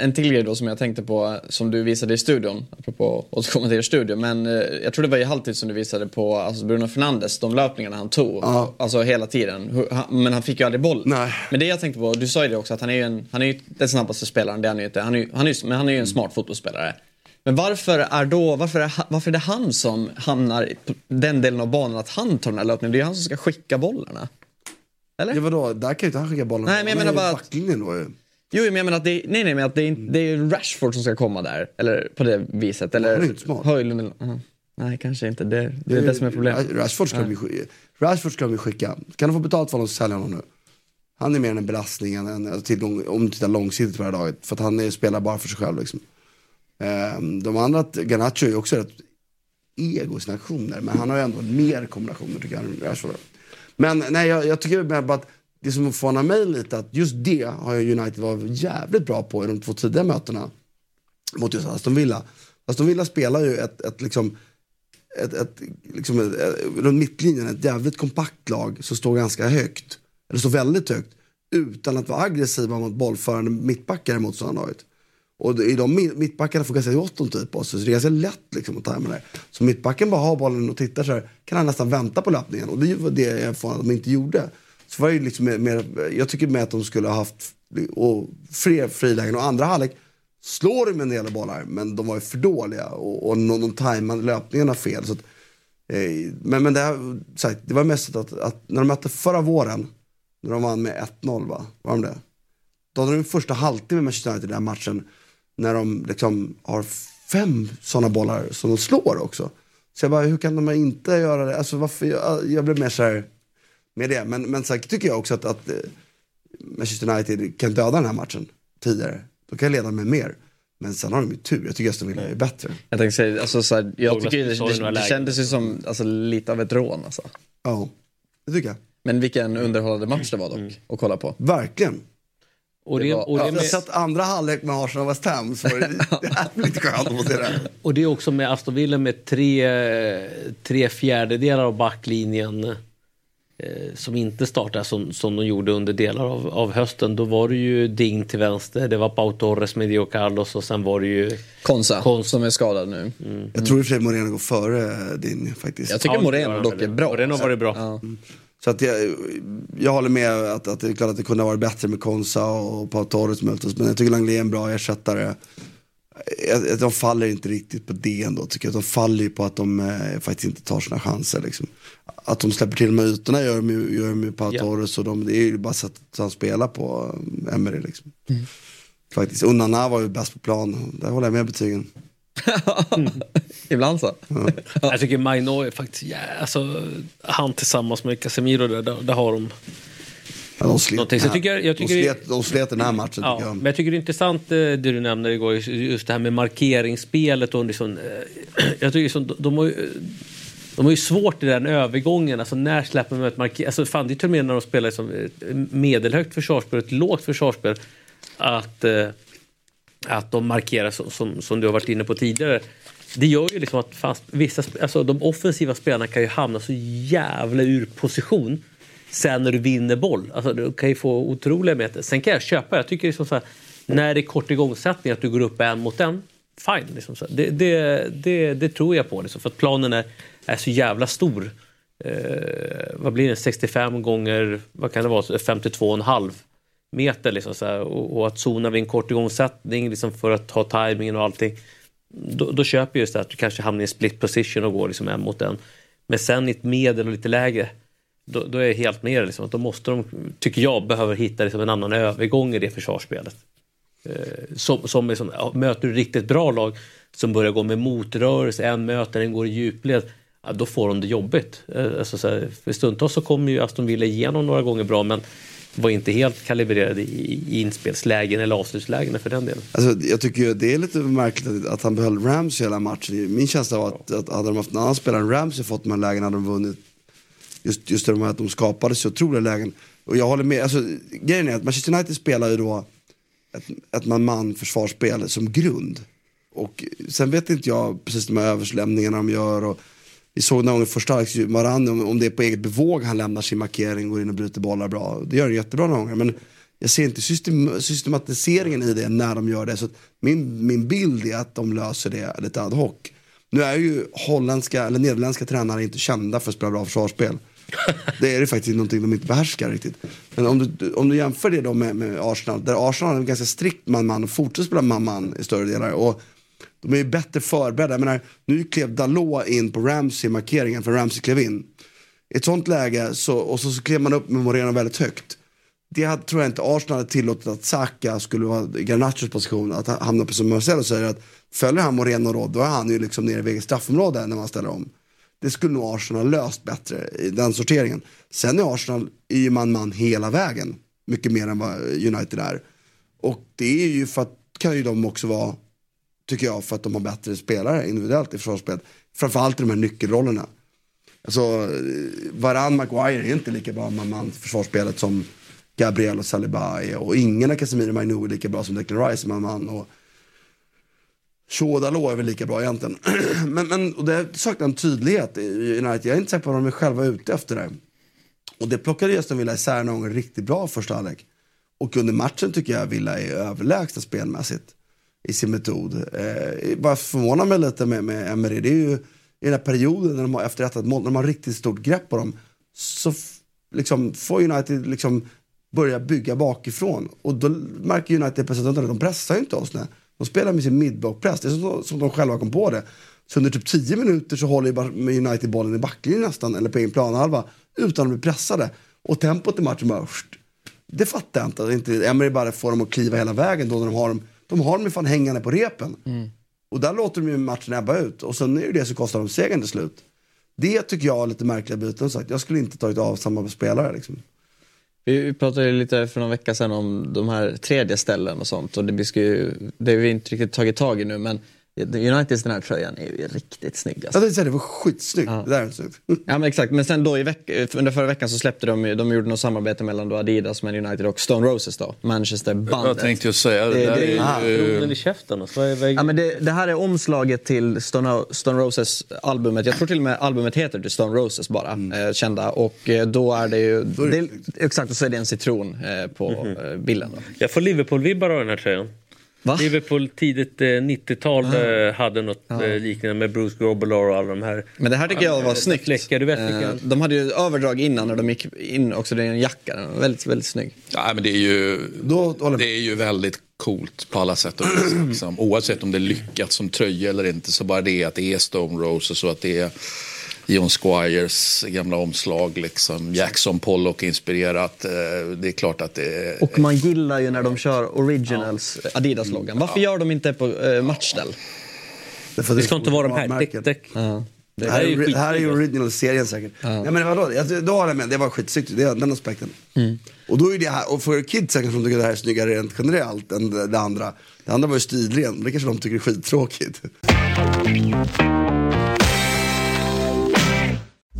En till grej då som jag tänkte på som du visade i studion, apropå att återkomma till er studio. Men eh, jag tror det var i halvtid som du visade på alltså Bruno Fernandes, de löpningarna han tog. Alltså hela tiden. Men han fick ju aldrig boll. Men det jag tänkte på, du sa ju det också att han är ju, en, han är ju den snabbaste spelaren, det är han ju inte. Han är, han är, men han är ju en smart fotbollsspelare. Men varför är då, varför är, varför är det han som hamnar i den delen av banan att han tar den här löpningen? Det är ju han som ska skicka bollarna. Eller? Ja, vadå, där kan ju inte han skicka bollen. Nej, men jag menar bara att- backlinjen då ju. Jo, men jag menar att det nej, nej, men att det är, det är Rashford som ska komma där. Eller på det viset. Eller Han är inte smart. Höjlund eller... aha. Nej, kanske inte. Det, det är det som är problemet. Rashford ska, Nej. vi, Rashford ska vi skicka. Kan de få betalt för honom så säljer honom nu. Han är mer en belastning än en, alltså, till, om du tittar långsiktigt på det här laget. För att han är, spelar bara för sig själv liksom. Ehm, de andra, Garnacho är också rätt ego i sina aktioner. Men han har ju ändå mer kombinationer tycker jag än Rashford. Men nej, jag, jag tycker med bara att det som förvånar mig lite att just det har United varit jävligt bra på i de två tidiga mötena. Mot just Aston Villa. Aston Villa spelar ju ett, ett liksom ett, ett, liksom ett, ett, runt mittlinjen, ett jävligt kompakt lag som står ganska högt, eller står väldigt högt, utan att vara aggressiva mot bollförande mittbackar i motståndarlaget. Och i de mittbackarna får ganska gott om tid på sig, så det är ganska lätt liksom, att tajma det. Så mittbacken bara har bollen och tittar så här, kan han nästan vänta på löpningen. Och det var det jag förvånad att de inte gjorde. Så var det ju liksom mer, mer, jag tycker mer att de skulle ha haft och fler frilägen och andra halvlek slår de en del bollar, men de var ju för dåliga och, och de, de tajmade löpningarna fel. Så att, eh, men men det, här, så här, det var mest att, att när de mötte förra våren, när de vann med 1-0 va? Var de det? Då hade de en första halvtimme med Manchester United i den här matchen, när de liksom har fem sådana bollar som de slår också. Så jag bara, hur kan de inte göra det? Alltså varför, jag, jag blev mer så här med det. Men, men så här, tycker jag också att, att eh, Manchester United kan döda den här matchen tidigare. De kan leda med mer. Men sen har de ju tur. Jag tycker Aston Villa är bättre. Jag tänkte säga, alltså, så här, jag tycker det, det, det kändes ju som alltså, lite av ett rån alltså. Ja, det tycker jag. Men vilken underhållande match det var dock att kolla på. Verkligen. Och Det det, var- och, det Jag har med, sett andra halvlek med Arsenal och West Ham så var det jävligt skönt att få se det. och det är också med Aston Villa med tre, tre fjärdedelar av backlinjen som inte startar som, som de gjorde under delar av, av hösten. Då var det ju Ding till vänster, det var Pau Torres med Dio Carlos och sen var det ju Konsa, som är skadad nu. Jag tror i och för sig Moreno går före din faktiskt. Jag tycker Moreno dock är bra. Moreno var det bra. Ja. Så att jag, jag håller med att, att det är klart att det kunde ha varit bättre med Konsa och Pau Torres möjligtvis. Men jag tycker Langley är en bra ersättare. De faller inte riktigt på det ändå tycker jag. De faller ju på att de eh, faktiskt inte tar sina chanser. Liksom. Att de släpper till med ytorna gör de ju, gör de ju Pau Ja. Torres och de, det är ju bara sättet han spelar på, eh, Emery liksom. Faktiskt. Och Nana var ju bäst på plan. Där håller jag med betygen. Ibland så. Jag tycker Maino är faktiskt, ja, alltså, han tillsammans med Casemiro, där, där, där har de Ja, de slet, någonting. Så jag tycker, jag de, tycker, slet, de slet den här matchen Ja, jag. men jag tycker det är intressant eh, det du nämnde igår, just det här med markeringsspelet. Och liksom, eh, jag tycker liksom, de, de, har ju, de har ju svårt i den övergången. Alltså när släpper man ett marker... Alltså fan, det är till och med när de spelar som ett medelhögt försvarsspel ett lågt försvarsspel. Att, eh, att de markerar som, som, som du har varit inne på tidigare. Det gör ju liksom att fast, vissa, alltså de offensiva spelarna kan ju hamna så jävla ur position sen när du vinner boll. Alltså, du kan ju få otroliga meter. Sen kan jag köpa, jag tycker liksom så här, när det är kort igångsättning att du går upp en mot en, fine. Liksom så. Det, det, det, det tror jag på, liksom, för att planen är, är så jävla stor. Eh, vad blir det, 65 gånger, vad kan det vara, 52,5 meter. Liksom, så här. Och, och att zona vid en kort igångsättning liksom, för att ta tajmingen och allting. Då, då köper jag just det att du kanske hamnar i en split position och går liksom en mot en. Men sen i ett medel och lite lägre då, då är jag helt med dig, liksom, då måste de, tycker jag, behöver hitta liksom, en annan övergång i det försvarsspelet. Eh, som, som liksom, möter du riktigt bra lag som börjar gå med motrörelse, en möter, en går i djupled, ja, då får de det jobbigt. Eh, alltså, så här, för stundtals så kommer ju Aston Villa igenom några gånger bra men var inte helt kalibrerade i, inspelslägen eller avslutslägen för den delen. Alltså, jag tycker ju det är lite märkligt att, att han behöll Ramsey hela matchen. Min känsla var att, att hade de haft en annan spelare än Ramsey fått de här lägena hade de vunnit. Just, just det här att de skapade så otroliga lägen. Och jag håller med, alltså, grejen är att Manchester United spelar ju då ett, ett man-man försvarsspel som grund. Och sen vet inte jag precis de här överslämningarna de gör. Och vi såg någon gång första halvlek, om, om det är på eget bevåg han lämnar sin markering, går in och bryter bollar bra. Det gör han jättebra några gånger. Men jag ser inte system, systematiseringen i det när de gör det. Så min, min bild är att de löser det lite ad hoc. Nu är ju holländska eller nederländska tränare inte kända för att spela bra försvarsspel. Det är det faktiskt någonting de inte behärskar riktigt. Men om du, om du jämför det då med, med Arsenal, där Arsenal är en ganska strikt man-man och fortsätter spela man-man i större delar. Och de är ju bättre förberedda. Jag menar, nu klev Dalot in på Ramsey-markeringen för Ramsey klev in. I ett sånt läge så, och så, så klev man upp med Moreno väldigt högt. Det hade, tror jag inte Arsenal hade tillåtit att Saka skulle vara i Garnachos position. Att hamna på som Marcelo säger att följer han Moreno då, då är han ju liksom nere vid eget straffområde när man ställer om. Det skulle nog Arsenal ha löst bättre i den sorteringen. Sen är Arsenal är man-man hela vägen. Mycket mer än vad United är. Och det är ju för att, kan ju de också vara, tycker jag, för att de har bättre spelare individuellt i försvarsspelet. Framförallt i de här nyckelrollerna. Alltså, Varan Varann Maguire är inte lika bra Man-Man-försvarsspelet som Gabriel och Saliba är. Och ingen av Casemiro Mainu är lika bra som Declan Rice man-man. Och Tjodalå Dalot är väl lika bra egentligen. men, men och det saknar en tydlighet i United. Jag är inte säker på vad de är själva ute efter det. Och det plockade Aston Villa isär någon gång riktigt bra första halvlek. Och under matchen tycker jag Villa är överlägsna spelmässigt i sin metod. Eh, bara förvånar mig lite med, med Emery. Det är ju i den här perioden när de har efter ett mål, när de har riktigt stort grepp på dem. Så liksom, får United liksom börja bygga bakifrån. Och då märker United plötsligt att de pressar ju inte oss. Nej. De spelar med sin midblockpress. Det är som, som de själva kom på det. Så under typ 10 minuter så håller United bollen i backlinjen nästan, eller på egen planhalva, utan att bli pressade. Och tempot i matchen bara... Det fattar jag inte. inte Emery bara får dem att kliva hela vägen då när de har dem. De har dem fan hängande på repen. Och där låter de ju matchen ebba ut. Och sen är det det som kostar dem segern till slut. Det tycker jag är lite märkliga byten. Sagt. Jag skulle inte tagit av samma spelare. Liksom. Vi pratade ju lite för någon vecka sedan om de här tredje ställen och sånt och det, vi ska ju, det har vi inte riktigt tagit tag i nu men Uniteds den här tröjan är ju riktigt snygg. Jag Alltså. tänkte säga det var skitsnyggt. Det där är snyggt. Ja men exakt, men sen då i veck- under förra veckan så släppte de ju, de gjorde något samarbete mellan då Adidas, Man United och Stone Roses då, Manchester-bandet. Jag tänkte ju säga, det, Det- där det- är ju... Roden i käften. Alltså. Ja, men det, det här är omslaget till Stone, Stone Roses albumet. Jag tror till och med albumet heter till Stone Roses bara, eh, kända. Och eh, då är det ju, det, exakt, och så är det en citron eh, på eh, bilden. Då. Jag får Liverpool-vibbar av den här tröjan. Va? Liverpool tidigt eh, 90-tal eh, hade något eh, liknande med Bruce Grobbelaar och alla de här. Men det här tycker jag var snyggt. Fläckar, du vet Eh. De hade ju överdrag innan när de gick in också, det är en jacka. Den var väldigt, väldigt snygg. Ja, men det är ju, Då det är ju väldigt coolt på alla sätt och vis. Liksom. Oavsett om det lyckats som tröja eller inte så bara det att det är Stone Roses och att det är John Squires gamla omslag. Liksom. Jackson Pollock-inspirerat. Eh, Det är klart att det är... Och man gillar ju när de kör originals, Adidas-loggan. Varför gör de inte på eh, matchställ? För Det ska inte vara de här. Däck. Ja. Det här, är, ju det här är ju original-serien säkert. Nej men vadå, jag, då håller jag med, det var skitsnyggt, det är den aspekten. Och då är det här, och för kids kanske de tycker det här är snyggare rent generellt än det, det andra. Det andra var ju stilren, det kanske de tycker är skittråkigt.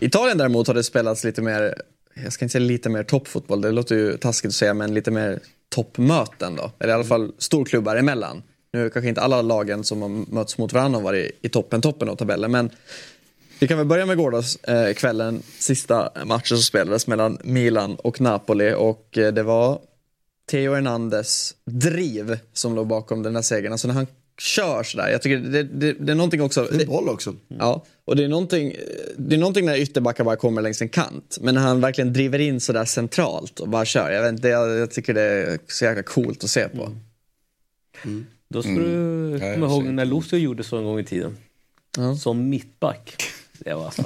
Italien däremot har det spelats lite mer, jag ska inte säga lite mer toppfotboll, det låter ju taskigt att säga, men lite mer toppmöten då. Eller i alla fall storklubbar emellan. Nu kanske inte alla lagen som har mötts mot varandra har varit i toppen, toppen av tabellen, men vi kan väl börja med gårdagskvällen, eh, sista matchen som spelades mellan Milan och Napoli och eh, det var Theo Hernandez driv som låg bakom den här segern. Alltså när han kör sådär, jag tycker det, det, det är någonting också. Fin boll också. Ja, och det är någonting, det är någonting när ytterbackar bara kommer längs en kant. Men när han verkligen driver in sådär centralt och bara kör. Jag, vet inte, jag, jag tycker det är så jäkla coolt att se på. Då ska Mm. du jag komma ihåg när Lucio gjorde så en gång i tiden. Ja. Som mittback. Det var så,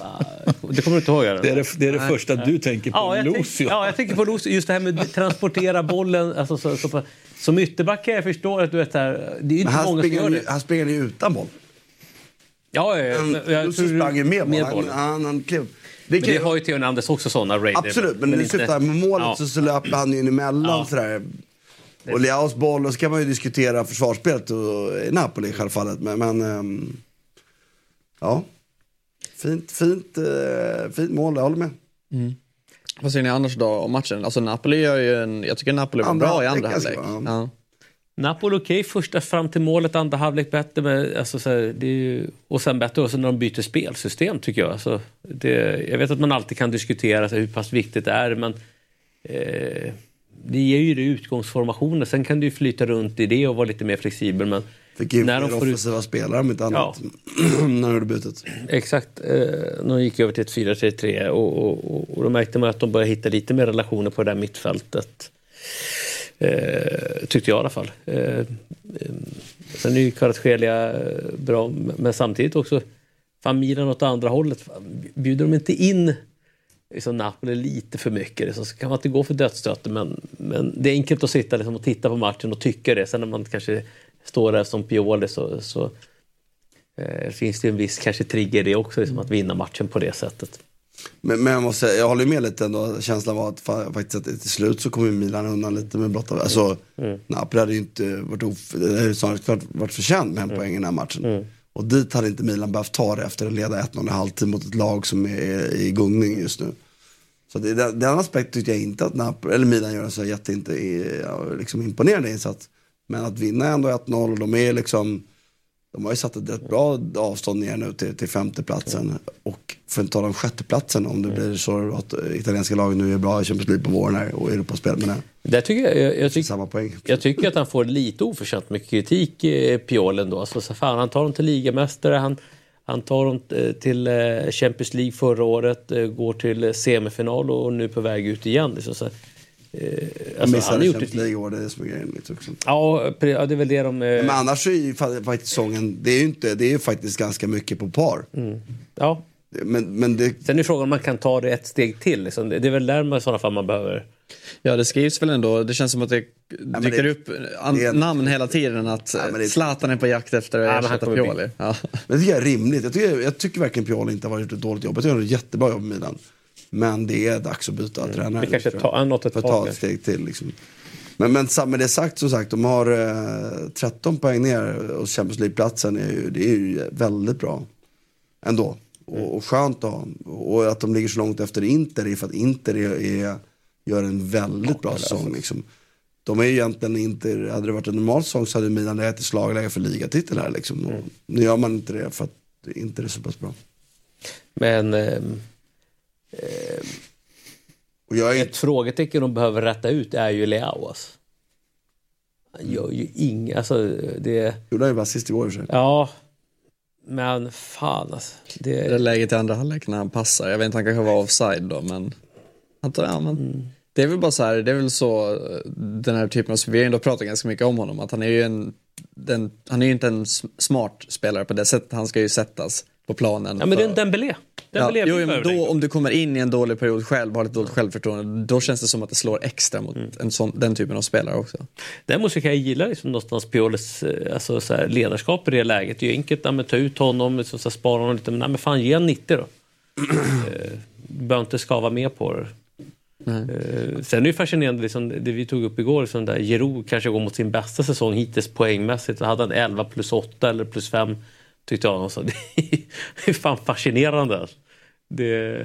Det kommer du inte ihåg? eller? Det är det, det, är det första du tänker på, Ja, jag, tänk, Lucio. ja, jag tänker på Lucio. Just det här med att transportera bollen. Alltså, så, så, på- som ytterback kan jag förstå att du vet, här, det är Men inte många som gör han, det. ju- här springer han ju utan boll. Ja, ja, Han, men Lucio sprang ju med boll. med Han, bollen. han, han klev. Det Men det ju- har ju Theo Hernandez också sådana raider. Absolut, men, nu inte- syftar med målet Ja. så, så löper han ju in emellan Ja. sådär. Och Leaos boll, och så kan man ju diskutera försvarsspelet och, i Napoli i självfallet. Men, men ehm, ja. Fint, fint, eh, fint mål, jag håller med. Vad säger ni annars då om matchen? Alltså Napoli gör ju en, jag tycker Napoli var Andra bra i andra halvlek. Ja. Napoli okej första fram till målet, andra halvlek bättre. Men, alltså, så här, det är ju, och sen bättre också när de byter spelsystem tycker jag. Alltså, det, jag vet att man alltid kan diskutera så här, hur pass viktigt det är men eh, det ger ju det utgångsformationer. Sen kan du ju flyta runt i det och vara lite mer flexibel. Men Fick ju när de får ut, offensiva spelare om inte annat. när de gjorde bytet. Exakt. Eh, de gick över till ett 4-3-3 och, och, och, och då märkte man att de började hitta lite mer relationer på det där mittfältet. Eh, tyckte jag i alla fall. Eh, eh, sen är ju Kvaratskhelia eh, bra, men samtidigt också familjen åt andra hållet. Fan, Bjuder de inte in liksom Napoli lite för mycket liksom, så kan man inte gå för dödsstöten men, men det är enkelt att sitta liksom, och titta på matchen och tycka det. Sen när man kanske står där som Pioli så, så eh, finns det en viss kanske trigger det också, liksom, att vinna matchen på det sättet. Men, men jag måste jag håller med lite ändå. Känslan var att fa- faktiskt att till slut så kommer Milan undan lite med blotta. Alltså, Mm. Napoli hade ju inte varit, of, snarare varit förtjänt med en poäng i den här matchen. Mm. Och dit hade inte Milan behövt ta det efter att leda 1-0 i halvtid mot ett lag som är i gungning just nu. Så det, den, den aspekten tyckte jag inte att Napoli, eller Milan gör en så jätteinte, ja, liksom imponerande insats. Men att vinna ändå 1-0 och de är liksom, de har ju satt ett rätt bra avstånd ner nu till, till femteplatsen. Och för att inte tala om sjätteplatsen om det blir så att italienska lagen nu är bra i Champions League på våren här och Europaspel. Men det tycker jag, jag, jag, tyck, samma poäng. jag tycker att han får lite oförtjänt mycket kritik, eh, ändå. Alltså, så fan, han tar dem till ligamästare, han, han tar dem eh, till eh, Champions League förra året, eh, går till semifinal och nu på väg ut igen. Liksom, så, alltså, missade han har gjort Champions ett... League i år, det är det som är grejen. Liksom. Ja, ja, det är väl det de... eh, Men annars är ju fa- faktiskt säsongen, det är ju inte, det är ju faktiskt ganska mycket på par. Mm. Ja. Men, men det... Sen är frågan om man kan ta det ett steg till. Liksom. Det är väl där man i sådana fall man behöver... Ja, det skrivs väl ändå. Det känns som att det men dyker det- upp det är- namn hela tiden att men det- Zlatan är på jakt efter att Ja, ersätta Pioli. Ja. Men det tycker jag är rimligt. Jag tycker, jag tycker verkligen Pioli inte har gjort ett dåligt jobb. Jag tycker han har gjort ett jättebra jobb i Milan. Men det är dags att byta tränare. Mm. Det kanske tar- något ett För tag ett steg till. Liksom. Men, men med det sagt, som sagt, de har eh, 13 poäng ner och Champions League-platsen är ju, det är ju väldigt bra. Ändå. Och, och skönt att ha. Och att de ligger så långt efter Inter är för att Inter är, är, gör en väldigt bra säsong. Liksom. De är ju egentligen inte, hade det varit en normal säsong så hade Milan legat i slagläge för ligatitel här. Liksom. Och Nu gör man inte det för att Inter är så pass bra. Men... ehm, ehm, Och jag är Ett frågetecken de behöver rätta ut är ju Leao. Alltså. Han gör ju inget... Alltså, det... Gjorde han ju bara sist i och för sig. Ja, men fan alltså. Det Det... är läget i andra halvlek när han passar. Jag vet inte, han kanske var offside då, men... Han tar, ja, men Mm. Det är väl bara så här, det är väl så eh, den här typen av, vi har ändå pratat ganska mycket om honom, att han är ju en, den, han är ju inte en smart spelare på det sättet, han ska ju sättas på planen. Ja, men det är för- en Dembélé. Ja, Dembélé jo, men då, om du kommer in i en dålig period själv, har ett dåligt självförtroende, då känns det som att det slår extra mot Mm. en sån, den typen av spelare också. Däremot så kan jag gilla liksom någonstans Piolis eh, alltså, så här, ledarskap i det läget. Det är ju enkelt ja, men, ta ut honom, liksom, så här, spara honom lite. Men, nej, men fan, ge en 90 då. eh, behöver inte skava med på det. Eh, sen är det fascinerande, liksom, det vi tog upp igår, liksom, där Giroud kanske går mot sin bästa säsong hittills poängmässigt. Så hade han 11 plus 8 eller plus 5 tyckte jag. Så det är fan fascinerande. Alltså. Det,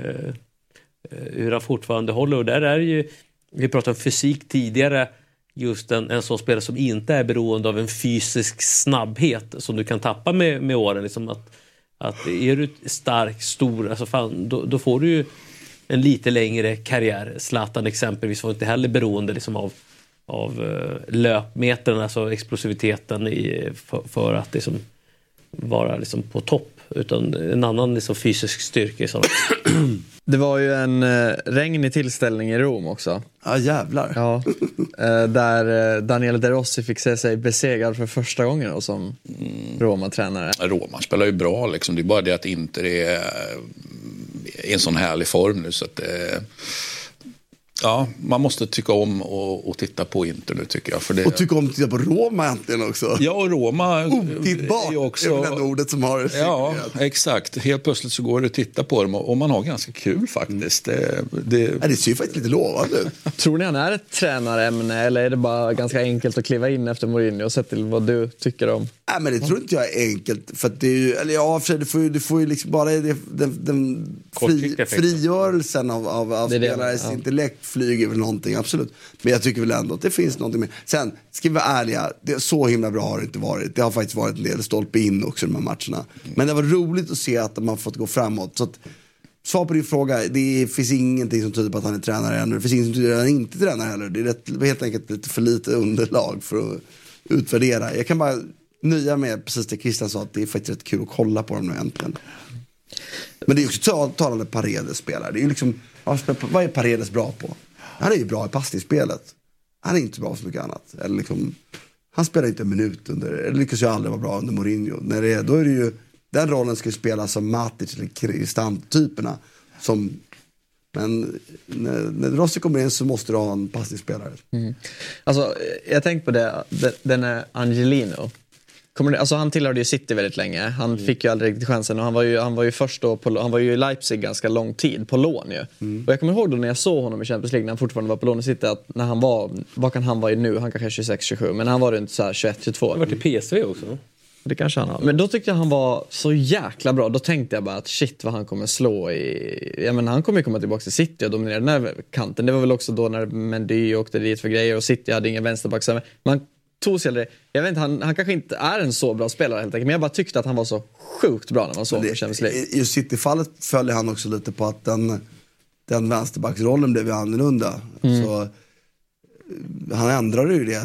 eh, hur han fortfarande håller. Och där är ju, vi pratade om fysik tidigare, just en, en sån spelare som inte är beroende av en fysisk snabbhet som du kan tappa med, med åren. Liksom att, att är du stark, stor, alltså fan, då, då får du ju en lite längre karriär. Zlatan exempelvis var inte heller beroende liksom av, av eh, löpmetern, alltså explosiviteten i, för, för att liksom vara liksom på topp. Utan en annan liksom fysisk styrka i sådana Det var ju en eh, regnig tillställning i Rom också. Ja jävlar. Ja, eh, där eh, Daniele De Rossi fick se sig besegrad för första gången då, som Roma-tränare. Roma spelar ju bra liksom. Det är bara det att Inter är i en sån härlig form nu så att eh, Ja, man måste tycka om och, och titta på Inter nu tycker jag. För det, Och tycka om att titta på Roma äntligen också. Ja, och Roma Otittbart är också- är väl det ordet som har Ja, exakt. Helt plötsligt så går det att titta på dem och och man har ganska kul faktiskt. Det, det... Ja, det ser ju faktiskt lite lovande ut. Tror ni han är ett tränarämne eller är det bara ganska enkelt att kliva in efter Mourinho sett till vad du tycker om? Nej men det tror inte jag är enkelt. För att det är ju, eller ja, för sig, du får ju, du får ju liksom bara det, den, den fri, frigörelsen av, av, av spelares ja. intellekt flyger väl någonting, absolut. Men jag tycker väl ändå att det finns någonting mer. Sen, ska vi vara ärliga, det, så himla bra har det inte varit. Det har faktiskt varit en del stolpe in också i de här matcherna. Men det var roligt att se att de har fått gå framåt. Så att, Svar på din fråga, det finns ingenting som tyder på att han är tränare ännu. Det finns ingenting som tyder på att han inte är tränare heller. Det är rätt, helt enkelt lite för lite underlag för att utvärdera. Jag kan bara nöja med precis det Christian sa, att det är faktiskt rätt kul att kolla på dem nu äntligen. Men det är också talande Paredes-spelare. Det är ju liksom, vad är Paredes bra på? Han är ju bra i passningsspelet. Han är inte bra på så mycket annat. Eller liksom, han spelar inte en minut under, eller lyckas ju aldrig vara bra under Mourinho. När det är, då är det ju, den rollen ska ju spelas som Matic eller Kristant-typerna. Som, men när, när Rossi kommer in så måste du ha en passningsspelare. Mm. Alltså, jag tänkte på det, den- den är Angelino. Kommer alltså han tillhörde ju City väldigt länge. Han Mm. fick ju aldrig riktigt chansen och han var ju, han var ju först då på, han var ju i Leipzig ganska lång tid på lån ju. Mm. Och jag kommer ihåg då när jag såg honom i Champions League när han fortfarande var på lån i City att när han var, vad kan han vara i nu? Han kanske är 26-27 men han var runt så här 21-22. Han varit i PSV också. Det kanske han har. Men då tyckte jag han var så jäkla bra. Då tänkte jag bara att shit vad han kommer slå i... Jag menar, han kommer ju komma tillbaka till City och dominera den här kanten. Det var väl också då när Mendy åkte dit för grejer och City hade ingen vänsterback. Man aldrig... Jag vet inte, han, han kanske inte är en så bra spelare helt enkelt. Men jag bara tyckte att han var så sjukt bra när man såg honom i Champions League. I City-fallet följer han också lite på att den, den vänsterbacksrollen blev annorlunda. Mm. Så, han ändrade ju det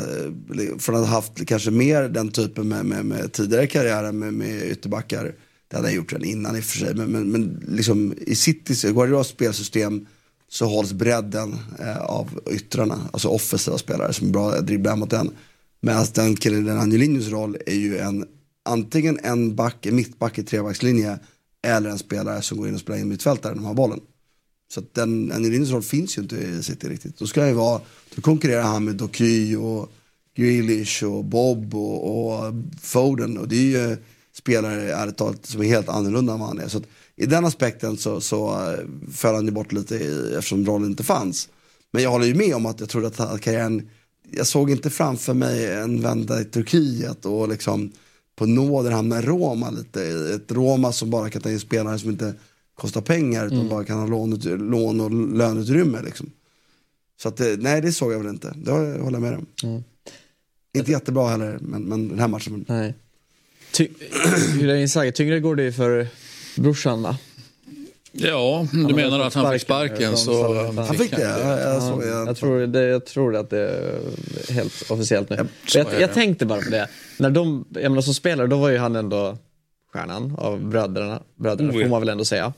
från att ha haft kanske mer den typen med, med, med tidigare karriären med, med ytterbackar. Det hade han gjort redan innan i och för sig. Men, men, men liksom, i Citys, Guardiolas spelsystem så hålls bredden eh, av yttrarna, alltså offensiva spelare som är bra att dribbla mot den. Medan den killen, den Angelinius, roll är ju en, antingen en back, en mittback i trebackslinje eller en spelare som går in och spelar in mittfältare när de har bollen. Så att den, Angelinius roll finns ju inte i City riktigt. Då ska han ju vara, då konkurrerar han med Doky och Grealish och Bob och, och Foden och det är ju spelare ärligt talat som är helt annorlunda än vad han är. Så att i den aspekten så, så eh, föll han ju bort lite i, eftersom rollen inte fanns. Men jag håller ju med om att jag trodde att, att karriären, jag såg inte framför mig en vända i Turkiet och liksom på nåder hamna i Roma lite. Ett Roma som bara kan ta in spelare som inte kostar pengar utan Mm. bara kan ha lån, lån och löneutrymme. Liksom. Så att, eh, nej det såg jag väl inte, det håller jag med om. Mm. Inte jättebra heller, men, men den här matchen. Nej. Ty- hur är Inzaghi? Tyngre går det för brorsan va? Ja, du menar att han fick sparken så... Han fick det? Ja, jag såg Ja, det. jag, tror det, jag tror att det är helt officiellt nu. jag, jag det. tänkte bara på det. När de, jag menar som spelare, då var ju han ändå stjärnan av bröderna. Bröderna Oh, får ja. man väl ändå säga.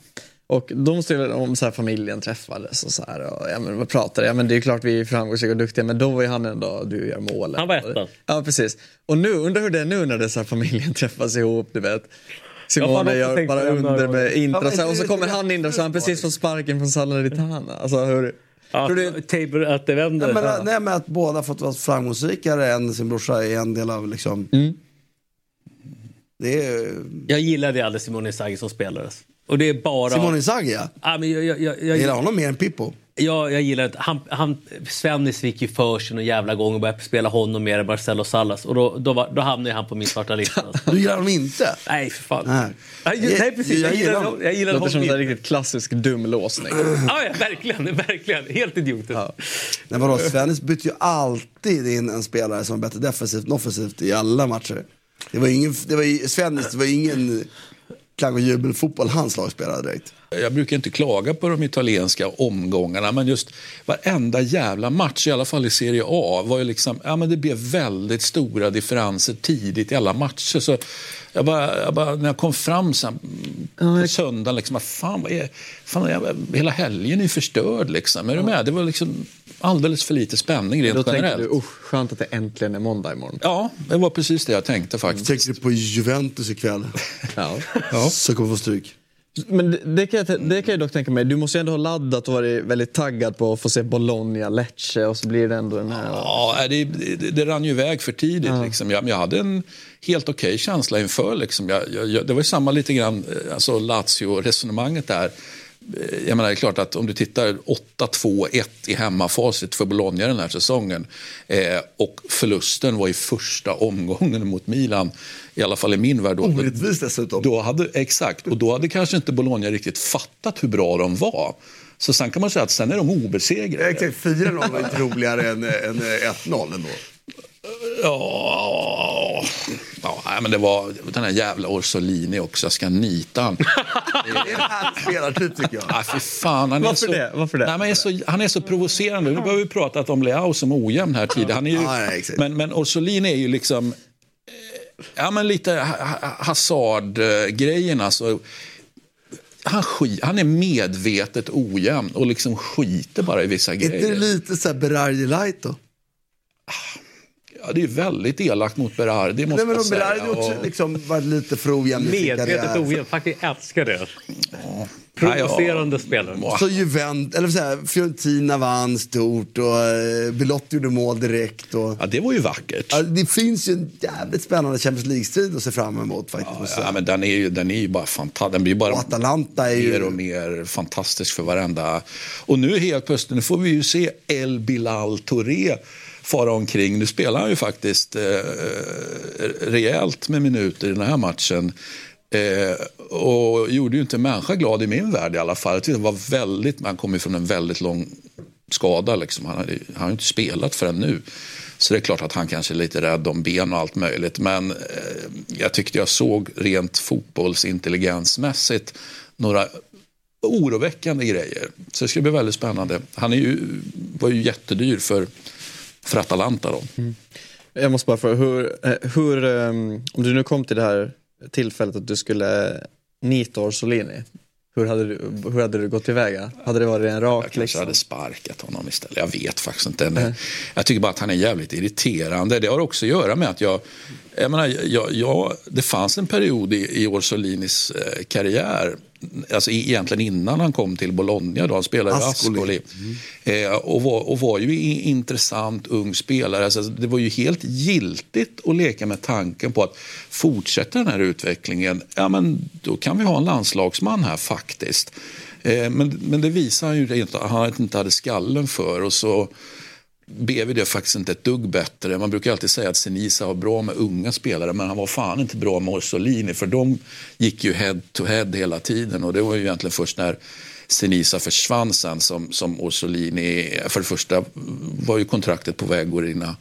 Och de stod om så här, familjen träffades och så här. Och, ja, men, vad pratade? Ja, men det är klart vi är framgångsrika och duktiga, men då var ju han ändå, du gör målen. Han var ettan. Ja, precis. Och nu, undrar hur det är nu när det är så här, familjen träffas ihop, du vet. Simone gör bara under med intra, Ja, och så kommer han in där så han precis fått sparken från Salernitana. Alltså, hur, Tror du- Tabor att det vänder. Ja, men, nej, men att båda fått vara framgångsrikare än sin brorsa är en del av liksom... Mm. Det är Jag gillade aldrig Simone Inzaghi som spelare. Och det är bara... Simone Inzaghi ja. Ja, men jag, jag, jag, Jag jag, gillar honom mer än Pippo. Jag, jag gillar inte... Han, han, Svennis fick ju för sig någon jävla gång och började spela honom mer än Marcelo Sallas. Och då, då, var, då hamnade han på min svarta lista. Du gillar honom inte? nej, för fan. Nej. Nej, nej precis. Jag, Jag gillar gillar honom. honom. Jag gillar låter som en honom. riktigt klassisk dum låsning. Ja, ja, verkligen. Verkligen. Helt idiotiskt. Nej vadå, Svennis bytte ju alltid in en spelare som var bättre defensivt än offensivt i alla matcher. Det var ingen, det var, ju- Svennis, det var ingen klang och jubelfotboll hans lag spelade direkt. Jag brukar inte klaga på de italienska omgångarna, men just varenda jävla match, i alla fall i Serie A, var ju liksom, ja men det blev väldigt stora differenser tidigt i alla matcher. Så jag bara, jag bara, när jag kom fram sen på söndagen, liksom, att fan, vad är, fan jag, hela helgen är förstörd liksom. Är du med? Det var liksom alldeles för lite spänning Då rent tänker generellt. du, usch, skönt att det äntligen är måndag imorgon. Ja, det var precis det jag tänkte faktiskt. Tänkte du på Juventus ikväll? Ja. Ja. Så kommer få stryk. Men det, kan jag, det kan jag dock tänka mig, du måste ju ändå ha laddat och varit väldigt taggad på att få se Bologna, Lecce och så blir det ändå den här... Ja, det, det, det rann ju iväg för tidigt. Liksom. Jag, jag hade en helt okej känsla inför. Liksom. Jag, jag, jag, det var ju samma lite grann eh, alltså Lazio-resonemanget där. Eh, Jag menar, det är klart att om du tittar 8-2-1 i hemmafacit för Bologna den här säsongen eh, och förlusten var i första omgången mot Milan, i alla fall i min värld. Orättvist dessutom. då hade, exakt, och då hade kanske inte Bologna riktigt fattat hur bra de var. Så sen kan man säga att sen är de obesegrade. Exakt, 4-0 var inte roligare än, än 1-0 ändå. Ja, ja, men det var den här jävla Orsolini också. Jag ska nita han. Det är en härlig spelartyp tycker jag. Nej, fy fan. Han är Varför så, det? Varför det? Nej, men är så, han är så provocerande. Nu har vi pratat om Leao som ojämn här tidigare. Han är ju, Ja, nej, men, men Orsolini är ju liksom... eh, Ja, men lite ha- ha- Hazard-grejen alltså. Han, skit, han är medvetet ojämn och liksom skiter bara i vissa Är inte det grejer. lite såhär Berardi light då? Ja, det är väldigt elakt mot Berardi måste Nej men. Berardi också Och- liksom varit lite för ojämn Medvetet ojämn. Faktiskt älskar det. Ja. Provocerande spelare. Så Juventus, eller så här, Fiorentina vann stort och eh, Belotti gjorde mål direkt. Och, Ja, det var ju vackert. ja, det finns ju en jävligt spännande Champions League-strid att se fram emot faktiskt. Ja, säga. men den är ju, den är ju bara fantastisk. Den blir bara och Atalanta är ju... mer och mer fantastisk för varenda. Och nu helt plötsligt nu får vi ju se El Bilal Touré fara omkring. Nu spelar han ju faktiskt eh, eh, rejält med minuter i den här matchen. Eh, och gjorde ju inte en människa glad i min värld i alla fall. Det var väldigt, han kom ju från en väldigt lång skada. Liksom. Han, hade, han har ju inte spelat förrän nu. Så det är klart att han kanske är lite rädd om ben och allt möjligt. Men eh, jag tyckte jag såg rent fotbollsintelligensmässigt några oroväckande grejer. Så det ska bli väldigt spännande. Han är ju, var ju jättedyr för, för Atalanta då. Jag måste bara fråga, hur, eh, hur, ehm, om du nu kom till det här tillfället att du skulle nita Orsolini. hur hade du, hur hade du gått tillväga? Hade det varit en rak Jag kanske liksom? hade sparkat honom istället. Jag vet faktiskt inte. Jag tycker bara att han är jävligt irriterande. Det har också att göra med att jag... jag, menar, jag, jag det fanns en period i, i Orsolinis eh, karriär Alltså egentligen innan han kom till Bologna då han spelade i Ascoli. Ascoli. Eh, och, var, och var ju en intressant ung spelare. Alltså, det var ju helt giltigt att leka med tanken på att fortsätta den här utvecklingen, ja men då kan vi ha en landslagsman här faktiskt. Eh, men, men det visar han ju att han inte hade skallen för. Och så BV det faktiskt inte ett dugg bättre. Man brukar alltid säga att Senisa var bra med unga spelare men han var fan inte bra med Orsolini för de gick ju head to head hela tiden och det var ju egentligen först när Senisa försvann sen som, som Orsolini, för det första var ju kontraktet på väg att rinna,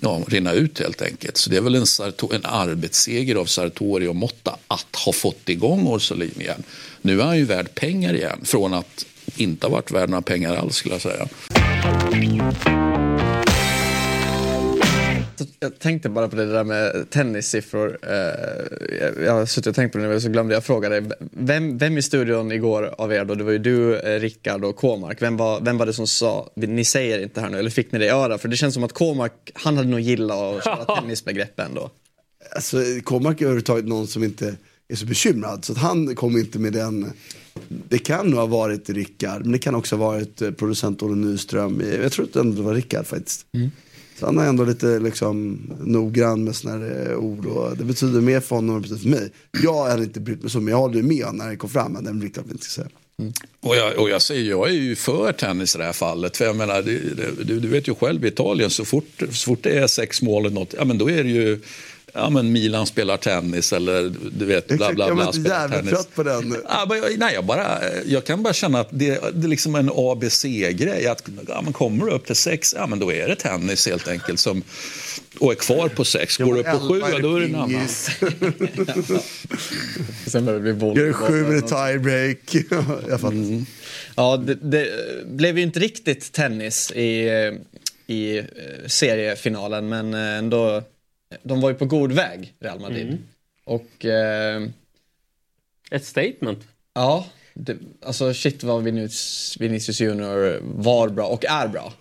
ja, rinna ut helt enkelt. Så det är väl en, Sarto, en arbetsseger av Sartori och Motta att ha fått igång Orsolini igen. Nu är han ju värd pengar igen från att inte ha varit värd några pengar alls skulle jag säga. Jag tänkte bara på det där med tennissiffror. Eh, jag- har suttit och tänkt på det nu så glömde jag fråga dig. Vem, vem i studion igår av er då, det var ju du, eh, Rickard och Kåmark. Vem var, vem var det som sa, ni säger inte här nu, eller fick ni det i öra? För det känns som att Kåmark, han hade nog gillat att köra tennisbegrepp ändå. Alltså, Komark är överhuvudtaget någon som inte är så bekymrad. Så att han kom inte med den. Det kan nog ha varit Rickard, men det kan också ha varit eh, producent Olle Nyström. Jag tror att det ändå var Rickard faktiskt. Så han är ändå lite liksom, noggrann med såna här eh, ord och det betyder mer för honom än för mig. Jag hade inte brytt mig så, men jag håller ju med när det kom fram den Rickard inte ska säga. Och jag, och jag säger, jag är ju för tennis i det här fallet. För jag menar, det, du, du vet ju själv i Italien, så fort, så fort det är sex mål eller något, ja men då är det ju Ja men Milan spelar tennis eller du vet bla bla bla. jag spelar jävligt tennis. trött på den. Ja, men jag, nej, jag, bara, jag kan bara känna att det, det är liksom en ABC-grej. Att, ja, men kommer du upp till sex, ja men då är det tennis helt enkelt. Som, och är kvar på sex. Går du upp på sju, ja, då är det en annan. Sen började det bli boll. Gör sju med tiebreak. jag fattar. Ja, det, det blev ju inte riktigt tennis i, i eh, seriefinalen, men eh, ändå. De var ju på god väg, Real Madrid. Mm. Och... Eh, Ett statement. Ja, det, alltså shit vad Vinicius, Vinicius Junior var bra och är bra.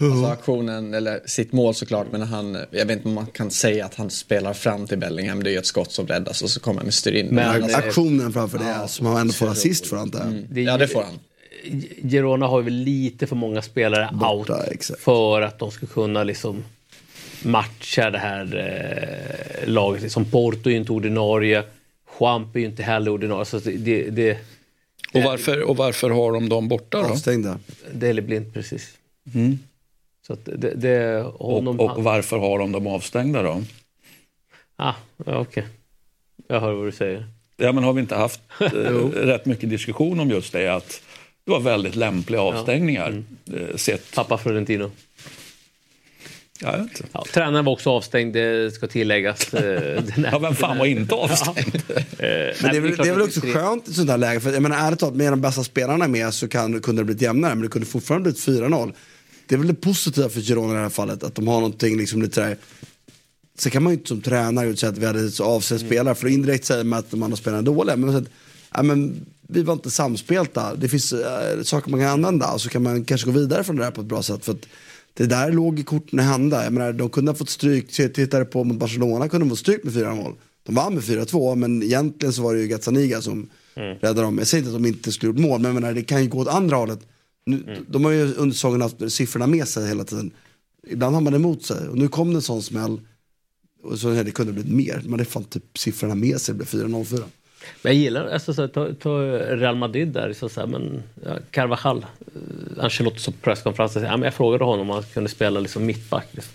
Alltså aktionen, eller sitt mål såklart, men han, jag vet inte om man kan säga att han spelar fram till Bellingham, det är ju ett skott som räddas och så kommer han styr in. Men alltså, aktionen framför det, som han ändå får assist för antar jag. Ja, det får han. Girona har ju lite för många spelare out för att de ska kunna liksom matcha det här eh, laget. Liksom Porto är ju inte ordinarie, Champ är ju inte heller ordinarie. Så det, det, det, Och varför, och varför har de dem borta då? Avstängda. Deli Blind precis. Mm. Så att det, det, honom, Och, och varför har de dem avstängda då? Ah, ja, okej. Jag hör vad du säger. Ja, men har vi inte haft eh, rätt mycket diskussion om just det? Att det var väldigt lämpliga avstängningar. eh, Sett. Pappa Florentino. Ja, jag vet inte. Ja, tränaren var också avstängd, det ska tilläggas. Eh, Ja, vem fan var inte avstängd? Ja. Eh, Men det är, väl, det är väl också skönt i sånt här läge. För jag menar ärligt talat, med de bästa spelarna med så kan, kunde det blivit jämnare. Men det kunde fortfarande blivit 4-0. Det är väl det positiva för Girona i det här fallet. Att de har någonting liksom lite sådär. Sen kan man ju inte som tränare säga att vi hade så avsedd spelare. För indirekt säger man att de andra spelarna är dåliga. Men, så att, ja, men vi var inte samspelta. Det finns äh, saker man kan använda. Och så kan man kanske gå vidare från det här på ett bra sätt. För att det där låg i korten i hända. Jag menar, de kunde ha fått stryk. Tittade på mot Barcelona kunde de få stryk med 4-0. De vann med 4-2 men egentligen så var det ju Gazzaniga som Mm. räddade dem. Jag säger inte att de inte skulle gjort mål men jag menar, det kan ju gå åt andra hållet. Nu, De har ju under säsongen haft siffrorna med sig hela tiden. Ibland har man det emot sig och nu kom det en sån smäll. Och så ja, det kunde blivit mer. Man hade fan typ siffrorna med sig, det blev 4-0-4. Men jag gillar, alltså, så, här, ta, ta Real Madrid där, så, så här, men ja, Carvajal, eh, Ancelotti på presskonferensen, ja, jag frågade honom om han kunde spela liksom mittback. Liksom.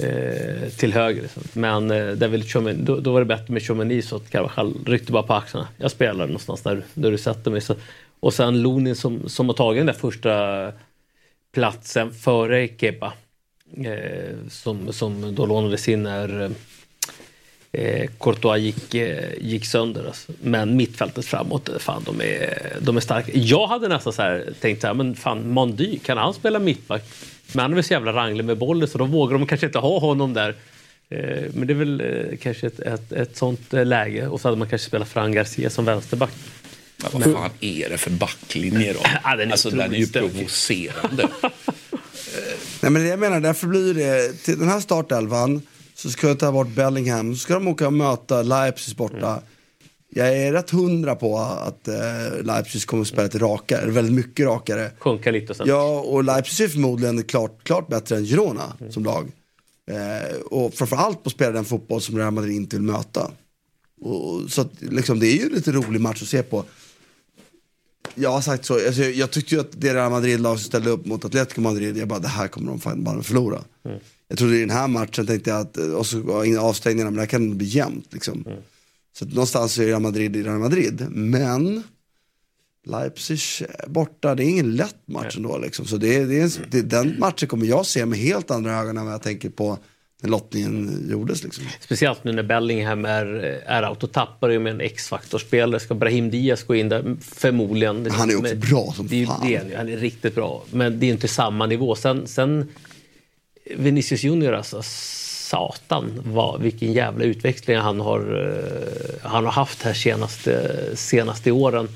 Eh, till höger. Liksom. Men eh, David ville då, då var det bättre med Tchouameni så att Carvajal ryckte bara på axlarna. Jag spelar någonstans där, där du sätter mig. Så, och sen Lunin som, som har tagit den där första platsen före Kepa. Eh, som, som då lånades in när eh, eh, Courtois gick, eh, gick sönder. Alltså. Men mittfältet framåt, fan de är, de är starka. Jag hade nästan så här, tänkt så här, men fan Mondy, kan han spela mittback? Men han är väl så jävla ranglig med bollen så då vågar de kanske inte ha honom där. Eh, men det är väl eh, kanske ett, ett, ett sånt läge. Och så hade man kanske spelat Fran Garcia som vänsterback. Men vad fan är det för backlinje då? Ja, den är alltså den är ju provocerande. Nej men det jag menar, därför blir det, till den här startelvan så ska jag ta bort Bellingham, så ska de åka och möta Leipzig borta. Jag är rätt hundra på att eh, Leipzig kommer att spela lite rakare, väldigt mycket rakare. Sjunka lite och sen. Ja, och Leipzig är förmodligen klart, klart bättre än Girona som lag. Eh, och framförallt på att spela den fotboll som Real Madrid inte vill möta. Och, så att, liksom, det är ju en lite rolig match att se på. Jag har sagt så, alltså, jag tyckte ju att det Real Madrid-lag som ställde upp mot Atletico Madrid, jag bara det här kommer de fan bara förlora. Jag trodde i den här matchen tänkte jag att, och så var inga avstängningar, men det här kan bli jämnt liksom. Så att någonstans är Real Madrid i Real Madrid. Men Leipzig borta, det är ingen lätt match ändå liksom. Så det, är- det är, en- det, den matchen kommer jag se med helt andra ögon än vad jag tänker på när lottningen gjordes liksom. Speciellt nu när Bellingham är, är out och tappar ju med en X-faktorspelare. Ska Brahim Diaz gå in där? Förmodligen. Han är också Men bra som det fan. det, han är- han är riktigt bra. Men det är inte samma nivå. Sen, sen Vinicius Junior alltså. Satan vad, vilken jävla utveckling han har, eh, han har haft här senaste, senaste åren.